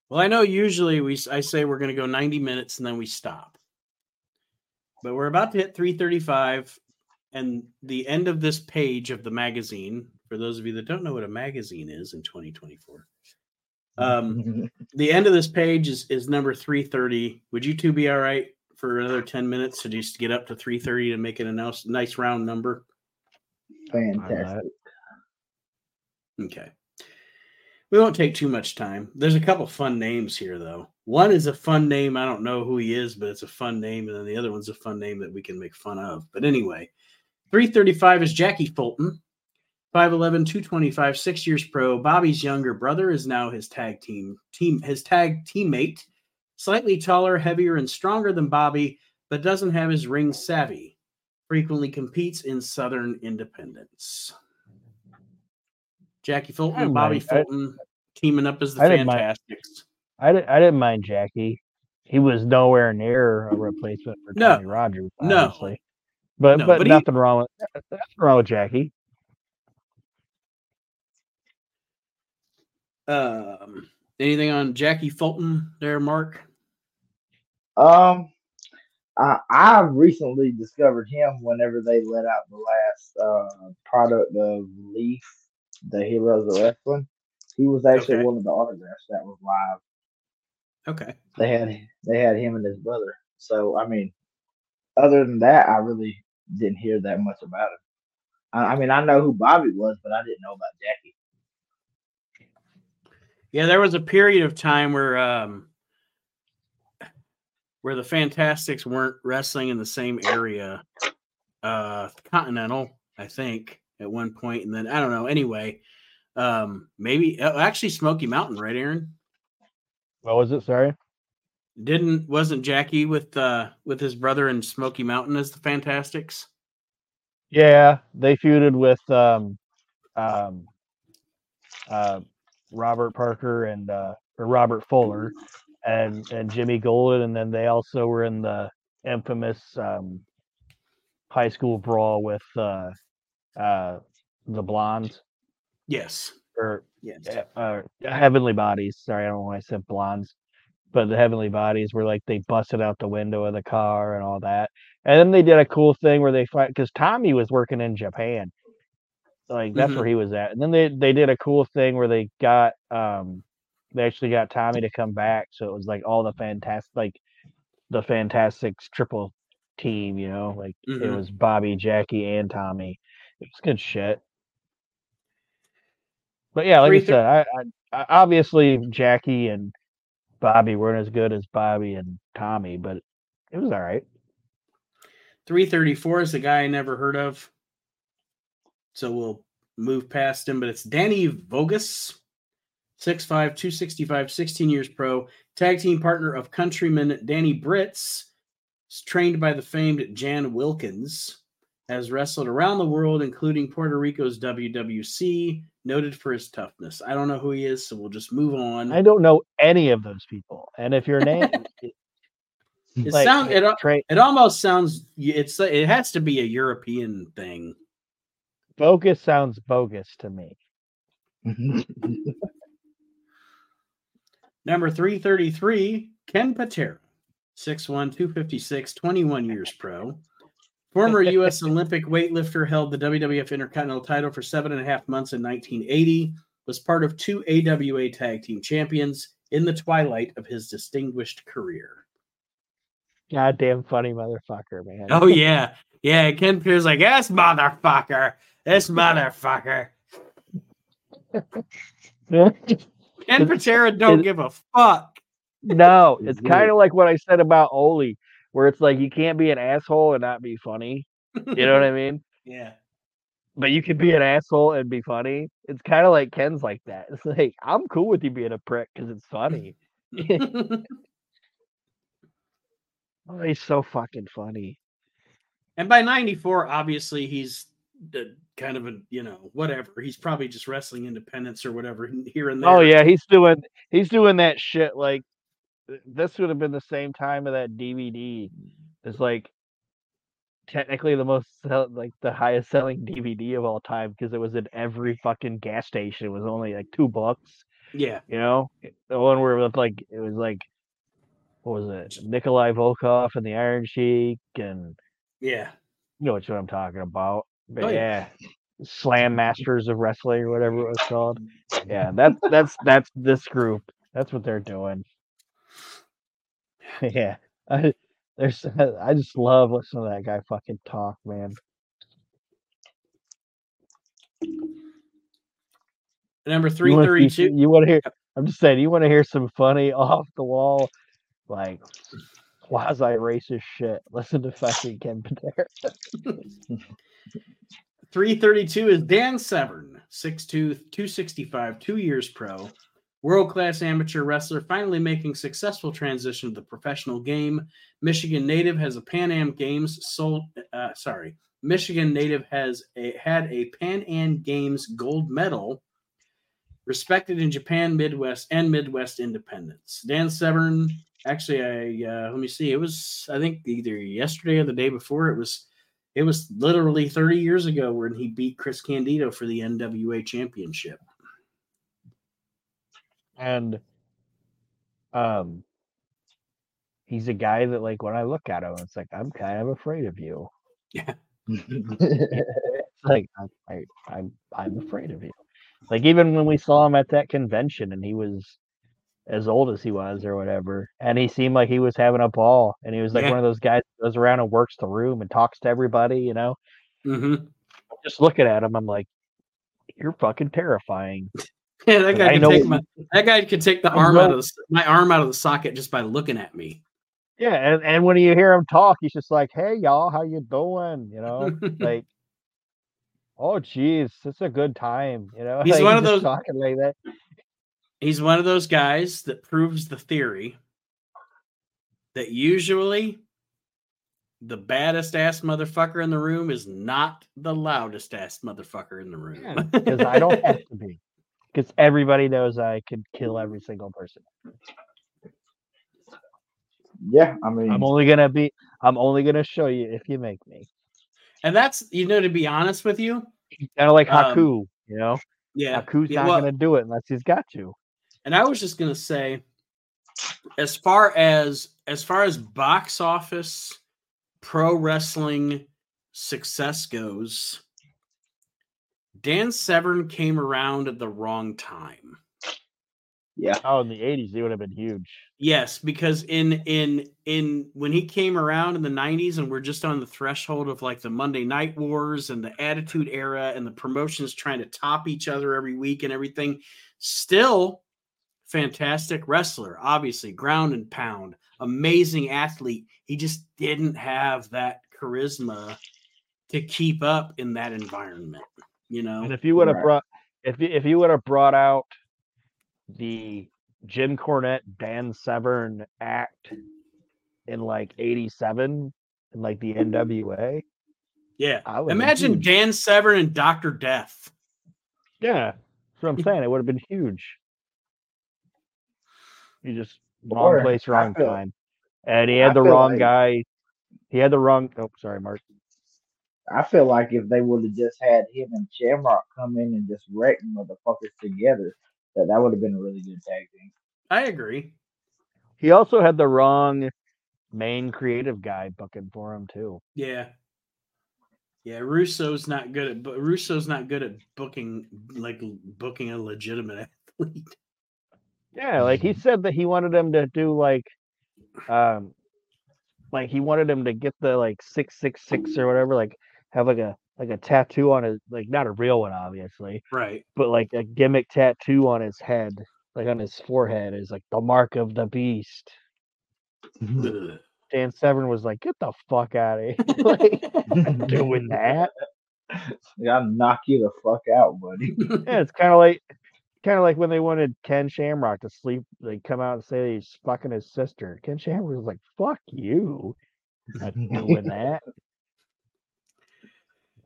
Well, I know usually we I say we're going to go 90 minutes and then we stop. But we're about to hit 335 and the end of this page of the magazine for those of you that don't know what a magazine is in 2024. Um the end of this page is is number 330. Would you two be all right for another 10 minutes to just get up to 330 to make it a nice, nice round number? Fantastic. Okay. We won't take too much time. There's a couple fun names here, though. One is a fun name. I don't know who he is, but it's a fun name. And then the other one's a fun name that we can make fun of. But anyway, 335 is Jackie Fulton. 5'11, 225, six years pro. Bobby's younger brother is now his tag team team his tag teammate. Slightly taller, heavier, and stronger than Bobby, but doesn't have his ring savvy. Frequently competes in Southern Independence. Jackie Fulton and Bobby mind- I- Fulton teaming up as the I didn't mind- I, I didn't mind Jackie. He was nowhere near a replacement for No. Tommy Rogers, No. But No, but, but he- nothing wrong with nothing wrong with Jackie. Um, anything on Jackie Fulton there, Mark? Um, I I recently discovered him whenever they let out the last uh product of Leaf, the Heroes of Wrestling. He was actually Okay. one of the autographs that was live. Okay. They had they had him and his brother. So I mean, other than that, I really didn't hear that much about him. I, I mean, I know who Bobby was, but I didn't know about Jackie. Yeah, there was a period of time where um where the Fantastics weren't wrestling in the same area. Uh Continental, I think, at one point, and then I don't know. Anyway, um maybe uh, actually Smoky Mountain, right, Aaron? What was it? Sorry. Didn't wasn't Jackie with uh with his brother in Smoky Mountain as the Fantastics? Yeah, they feuded with um, um, uh, Robert Parker and uh, or Robert Fuller and and Jimmy Golden, and then they also were in the infamous um, high school brawl with uh, uh, the Blondes Yes. or Yes. uh, Heavenly Bodies. Sorry, I don't know why I said Blondes, but the Heavenly Bodies were like they busted out the window of the car and all that. And then they did a cool thing where they fight because Tommy was working in Japan, like that's Mhm. where he was at. And then they they did a cool thing where they got um they actually got Tommy to come back, so it was like all the fantastic like the Fantastics triple team, you know, like it Mhm. was Bobby, Jackie, and Tommy. It was good shit. But yeah, like Three I said, I, I, obviously Jackie and Bobby weren't as good as Bobby and Tommy, but it was all right. 334 is the guy I never heard of. So we'll move past him, but it's Danny Voges, 6'5, 265, 16 years pro, tag team partner of countryman Danny Britz, is trained by the famed Jan Wilkens. has wrestled around the world, including Puerto Rico's WWC, noted for his toughness. I don't know who he is, so we'll just move on. I don't know any of those people. And if your name, It like, sound it, al- Trey, it almost sounds it's it has to be a European thing. bogus sounds bogus to me. Number 333, Ken Patera, 6'1, 256, 21 years pro. Former U.S. Olympic weightlifter held the WWF Intercontinental title for seven and a half months in 1980, was part of two AWA tag team champions in the twilight of his distinguished career. Goddamn funny motherfucker, man. Oh, yeah. Yeah. Ken Patera's like, this motherfucker, this motherfucker. Ken Patera don't Is- give a fuck. no, It's it's kind of like what I said about Oli, where it's like you can't be an asshole and not be funny. You know what I mean? Yeah. But you can be an asshole and be funny. It's kind of like Ken's like that. It's like I'm cool with you being a prick because it's funny. Oh, he's so fucking funny. And by 94, obviously, he's the kind of a, you know, whatever. He's probably just wrestling independence or whatever here and oh, there. Oh yeah, he's doing he's doing that shit like this would have been the same time of that DVD. It's like technically the most sell, like the highest selling DVD of all time because it was in every fucking gas station. It was only like two bucks, Yeah. you know. The one where it was like it was like what was it? Nikolai Volkov and the Iron Sheik and Yeah. you know what I'm talking about. But Oh, yeah. yeah. Slam Masters of Wrestling or whatever it was called. Yeah, that's that's that's this group. That's what they're doing. yeah. I there's I just love listening to that guy fucking talk, man. Number You 332. You want to hear I'm just saying you want to hear some funny off the wall like quasi racist shit. Listen to fucking Ken Patera. 332 is Dan Severn, 6'2, 265, two years pro, world class amateur wrestler, finally making successful transition to the professional game. Michigan native has a Pan Am Games sold. Uh, sorry, Michigan native has a had a Pan Am Games gold medal, respected in Japan, Midwest, and Midwest independence. Dan Severn, actually, I uh, let me see, it was I think either yesterday or the day before. It was it was literally 30 years ago when he beat Chris Candido for the NWA championship. And um he's a guy that like when I look at him, it's like I'm kind of afraid of you. It's like I, I I'm I'm afraid of you. Like even when we saw him at that convention and he was as old as he was or whatever, and he seemed like he was having a ball and he was like Yeah. one of those guys that goes around and works the room and talks to everybody, you know. Mm-hmm. Just looking at him, I'm like, You're fucking terrifying. Yeah, that guy can know- take my that guy could take the I arm out of the, my arm out of the socket just by looking at me. Yeah, and, and when you hear him talk, he's just like, Hey y'all, how you doing? You know, like Oh geez, it's a good time, you know. He's like, one of those- talking like that. He's one of those guys that proves the theory that usually the baddest ass motherfucker in the room is not the loudest ass motherfucker in the room. because I don't have to be. Because everybody knows I could kill every single person. yeah, I mean, I'm only gonna be. I'm only gonna show you if you make me. and that's you know to be honest with you, Kind of like Um, Haku, you know. yeah. Haku's yeah, not well, gonna do it unless he's got to. And I was just gonna say, as far as as far as box office pro wrestling success goes, Dan Severn came around at the wrong time. yeah, Oh, in the '80s, he would have been huge. Yes, because in in in when he came around in the 90s and we're just on the threshold of like the Monday Night Wars and the Attitude Era and the promotions trying to top each other every week and everything, still fantastic wrestler, obviously, ground and pound, amazing athlete. He just didn't have that charisma to keep up in that environment, you know. And if you would have Right. brought, if you, if you would have brought out the Jim Cornette, Dan Severn act in like '87 in like the NWA, Yeah. I would've Imagine. Dan Severn and Doctor Death. Yeah, that's what I'm saying. It would have been huge. You just wrong Or, place, wrong feel- time. And he had I the wrong like- guy. He had the wrong. Oh, sorry, Mark. I feel like if they would have just had him and Shamrock come in and just wreck motherfuckers together, that that would have been a really good tag team. I agree. He also had the wrong main creative guy booking for him too. Yeah. Yeah, Russo's not good at but Russo's not good at booking like booking a legitimate athlete. Yeah, like he said that he wanted him to do like, um, like he wanted him to get the like six six six or whatever, like have like a like a tattoo on his like not a real one obviously, Right. but like a gimmick tattoo on his head, like on his forehead is like the mark of the beast. Dan Severn was like, "Get the fuck out of here!" like, I'm doing that. Gotta knock you the fuck out, buddy. Yeah, it's kind of like, kind of like when they wanted Ken Shamrock to sleep. They come out and say he's fucking his sister. Ken Shamrock was like, "Fuck you." not doing that.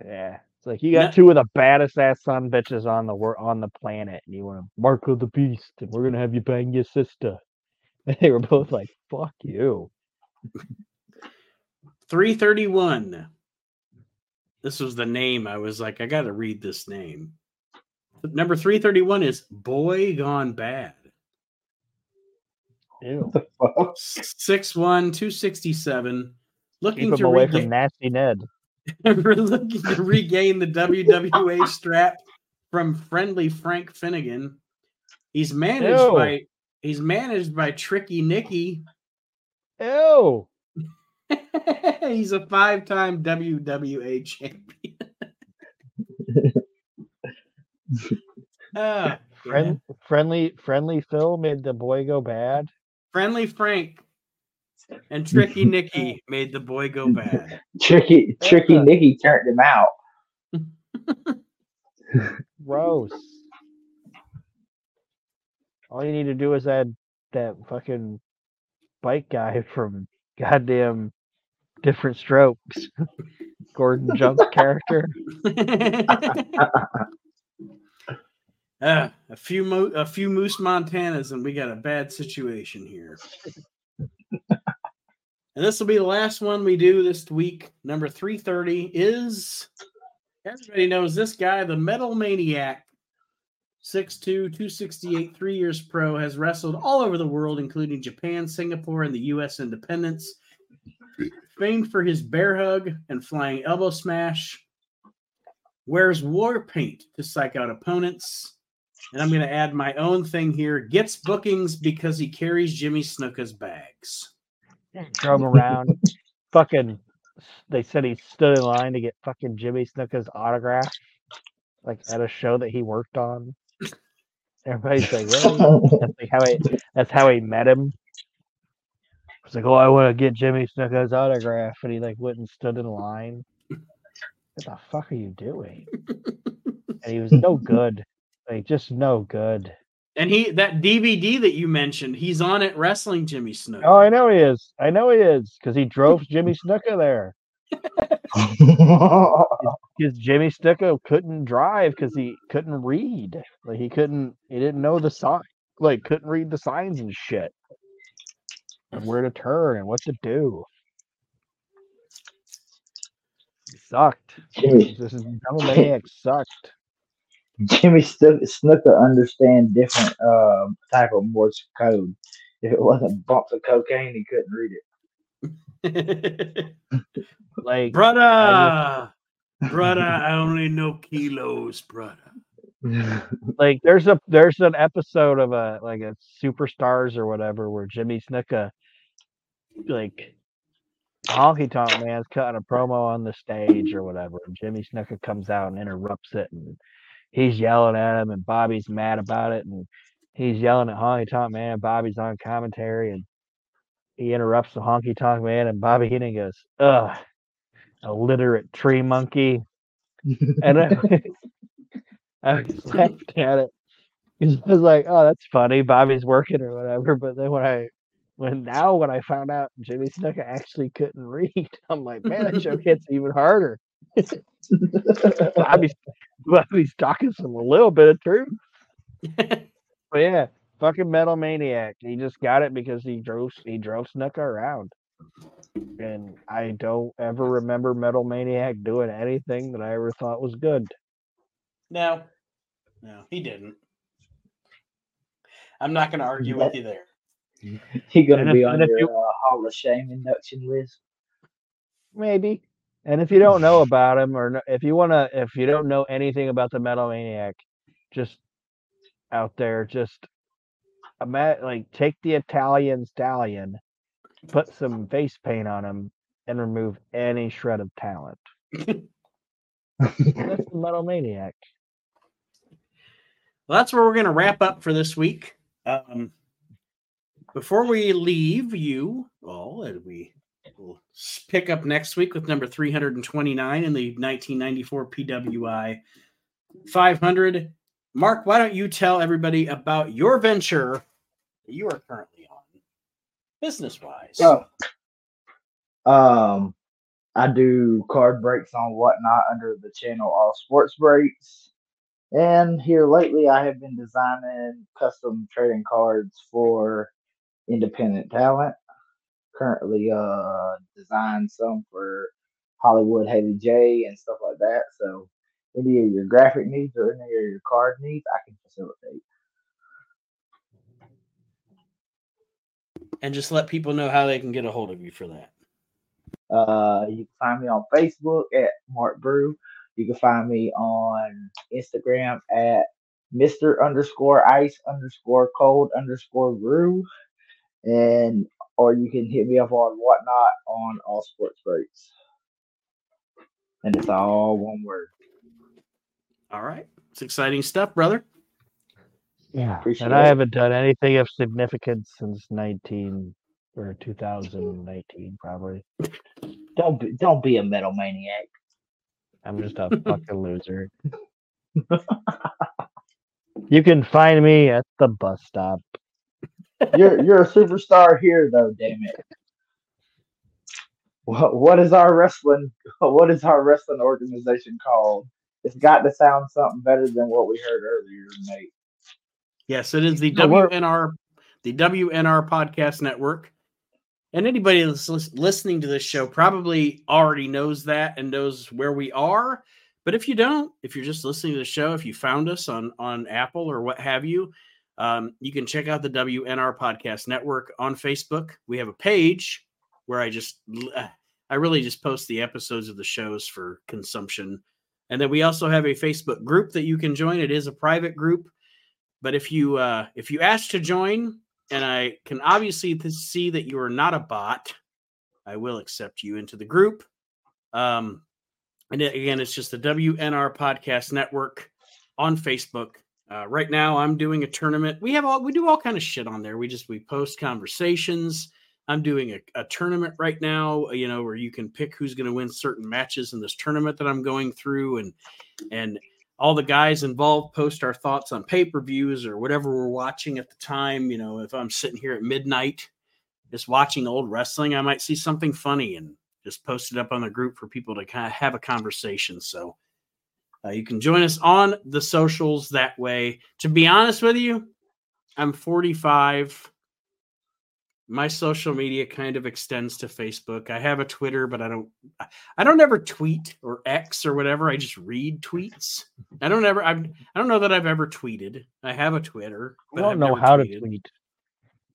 Yeah, it's like you got No- two of the baddest ass son bitches on the wor- on the planet, and you want to mark of the beast, and we're gonna have you bang your sister. And they were both like, "Fuck you." 331. This was the name. I was like, I got to read this name. Number 331 is Boy Gone Bad. Ew. the fuck? 6'1, 267. Keep Looking him to, away rega- from Nasty Ned. looking to regain the WWA strap from friendly Frank Finnegan. He's managed Ew. by he's managed by Tricky Nicky. Ew. he's a five-time WWA champion. Ah, Friend, friendly, friendly Phil made the boy go bad. Friendly Frank and Tricky Nicky made the boy go bad. Tricky, Tricky Yeah. Nicky turned him out. Gross. All you need to do is add that fucking bike guy from goddamn different strokes. Gordon Jump's character. Ah, a few mo- a few moose Montanas, and we got a bad situation here. and this will be the last one we do this week. Number three thirty is everybody knows this guy, the Metal Maniac, 6'2", 268, three years pro, has wrestled all over the world, including Japan, Singapore, and the U.S. independence. Famed for his bear hug and flying elbow smash, wears war paint to psych out opponents. And I'm going to add my own thing here. Gets bookings because he carries Jimmy Snuka's bags. Drove him around. fucking. They said he stood in line to get fucking Jimmy Snuka's autograph, like at a show that he worked on. Everybody's like, really? That's like how he. That's how he met him. It's like, oh, I want to get Jimmy Snuka's autograph, and he like went and stood in line. What the fuck are you doing? And he was no good, like just no good. And he that DVD that you mentioned, he's on it wrestling Jimmy Snuka. Oh, I know he is. I know he is because he drove Jimmy Snuka there. Because Jimmy Snuka couldn't drive because he couldn't read. Like he couldn't. He didn't know the sign. Like couldn't read the signs and shit. And where to turn and what to do. He sucked. Jimmy, This is Maniac sucked. Jimmy Snook, Snooker understand different uh, type of Morse code. If it wasn't bumps of cocaine, he couldn't read it. Like brother, brother, I only know kilos, brother. like there's a there's an episode of a like a superstars or whatever where Jimmy Snuka like honky tonk man's cutting a promo on the stage or whatever and Jimmy Snuka comes out and interrupts it and he's yelling at him and Bobby's mad about it and he's yelling at honky tonk man and Bobby's on commentary and he interrupts the honky tonk man and Bobby Heenan goes ugh illiterate tree monkey and I, I laughed at it. 'Cause I was like, oh, that's funny. Bobby's working or whatever. But then when I, when now when I found out Jimmy Snuka actually couldn't read, I'm like, man, that joke hits even harder. Bobby's, Bobby's talking some a little bit of truth. But yeah, fucking metal maniac. He just got it because he drove he drove Snuka around. And I don't ever remember Metal Maniac doing anything that I ever thought was good. no, no, he didn't. I'm not going to argue with you there. he gonna be if- on and your you- uh, Hall of Shame induction list. Maybe. And if you don't know about him, or if you want to, if you don't know anything about the Metal Maniac, just out there, just like take the Italian stallion, put some face paint on him, and remove any shred of talent. That's the Metal Maniac. Well, that's where we're going to wrap up for this week. Um, before we leave you all, and we will pick up next week with number 329 in the 1994 PWI 500. Mark, why don't you tell everybody about your venture that you are currently on, business wise? So, um, I do card breaks on whatnot under the channel All Sports Breaks. And here lately, I have been designing custom trading cards for independent talent. Currently, uh, design some for Hollywood Haley J and stuff like that. So, any of your graphic needs or any of your card needs, I can facilitate. and just let people know how they can get a hold of you for that. Uh, you can find me on Facebook at Mark Brew. You can find me on Instagram at Mr. underscore ice underscore cold underscore brew. And or you can hit me up on whatnot on all sports breaks. And it's all one word. All right. It's exciting stuff, brother. Yeah. Appreciate and I it. haven't done anything of significance since 19 or 2019, probably. Don't be don't be a metal maniac. I'm just a fucking loser. you can find me at the bus stop. You're you're a superstar here though, damn it. What what is our wrestling what is our wrestling organization called? It's got to sound something better than what we heard earlier, mate. Yes, it is the No, WNR, the WNR Podcast Network. And anybody that's listening to this show probably already knows that and knows where we are. But if you don't, if you're just listening to the show, if you found us on on Apple or what have you, um, you can check out the WNR Podcast Network on Facebook. We have a page where I just uh, I really just post the episodes of the shows for consumption. And then we also have a Facebook group that you can join. It is a private group but if you uh if you ask to join and i can obviously see that you are not a bot i will accept you into the group um and again it's just the wnr podcast network on facebook uh, right now i'm doing a tournament. We have all we do all kind of shit on there. We just we post conversations. I'm doing a, a tournament right now you know where you can pick who's going to win certain matches in this tournament that i'm going through and and all the guys involved post our thoughts on pay-per-views or whatever we're watching at the time you know if i'm sitting here at midnight just watching old wrestling i might see something funny and just post it up on the group for people to kind of have a conversation. So uh, you can join us on the socials that way to be honest with you i'm 45 my social media kind of extends to facebook i have a twitter but i don't I- i don't ever tweet or x or whatever i just read tweets I don't ever. I've, I don't know that I've ever tweeted. I have a Twitter. I don't I've know how to tweet.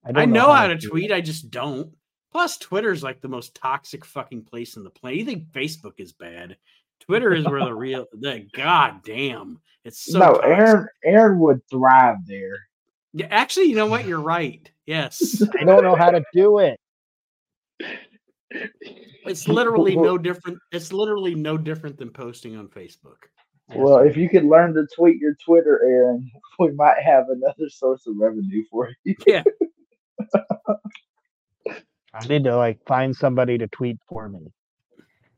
I, don't know, how to tweet. tweet. I just don't. Plus, Twitter's like the most toxic fucking place in the planet. You think Facebook is bad? Twitter is where the real. The goddamn. it's so. no, toxic. Aaron Aaron would thrive there. Yeah, actually, you know what? You're right. Yes, I don't know how to do it. it's literally no different. It's literally no different than posting on Facebook. Well, if you could learn to tweet your Twitter, Aaron, we might have another source of revenue for you. Yeah, I need to like find somebody to tweet for me.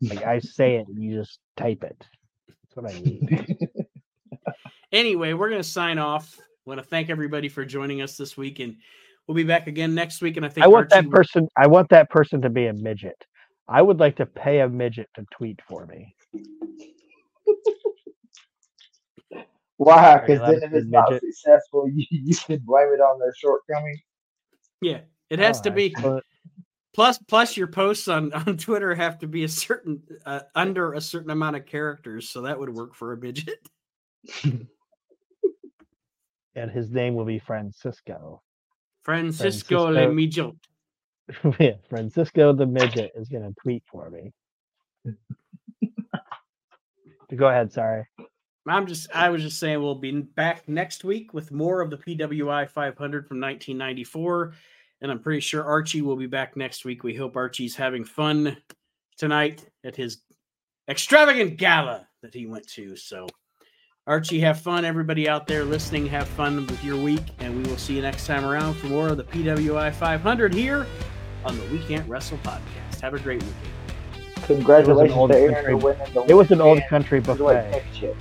Like I say it, and you just type it. That's what I need. anyway, we're gonna sign off. I want to thank everybody for joining us this week, and we'll be back again next week. And I think I want Archie that person. I want that person to be a midget. I would like to pay a midget to tweet for me. Why? Because then if it's not midget. successful, you, you can blame it on their shortcomings. Yeah, it oh, has to be. Plus, plus your posts on on Twitter have to be a certain uh, under a certain amount of characters, so that would work for a midget. and his name will be Francisco. Francisco, Francisco- Le Midget. yeah, Francisco the midget is gonna tweet for me. Go ahead. Sorry. I'm just I was just saying we'll be back next week with more of the PWI 500 from 1994 and I'm pretty sure Archie will be back next week. We hope Archie's having fun tonight at his extravagant gala that he went to. So Archie have fun everybody out there listening have fun with your week and we will see you next time around for more of the PWI 500 here on the We Can't Wrestle podcast. Have a great weekend. Congratulations old to Aaron country- for winning the It was an old country Cruiserweight buffet. championship.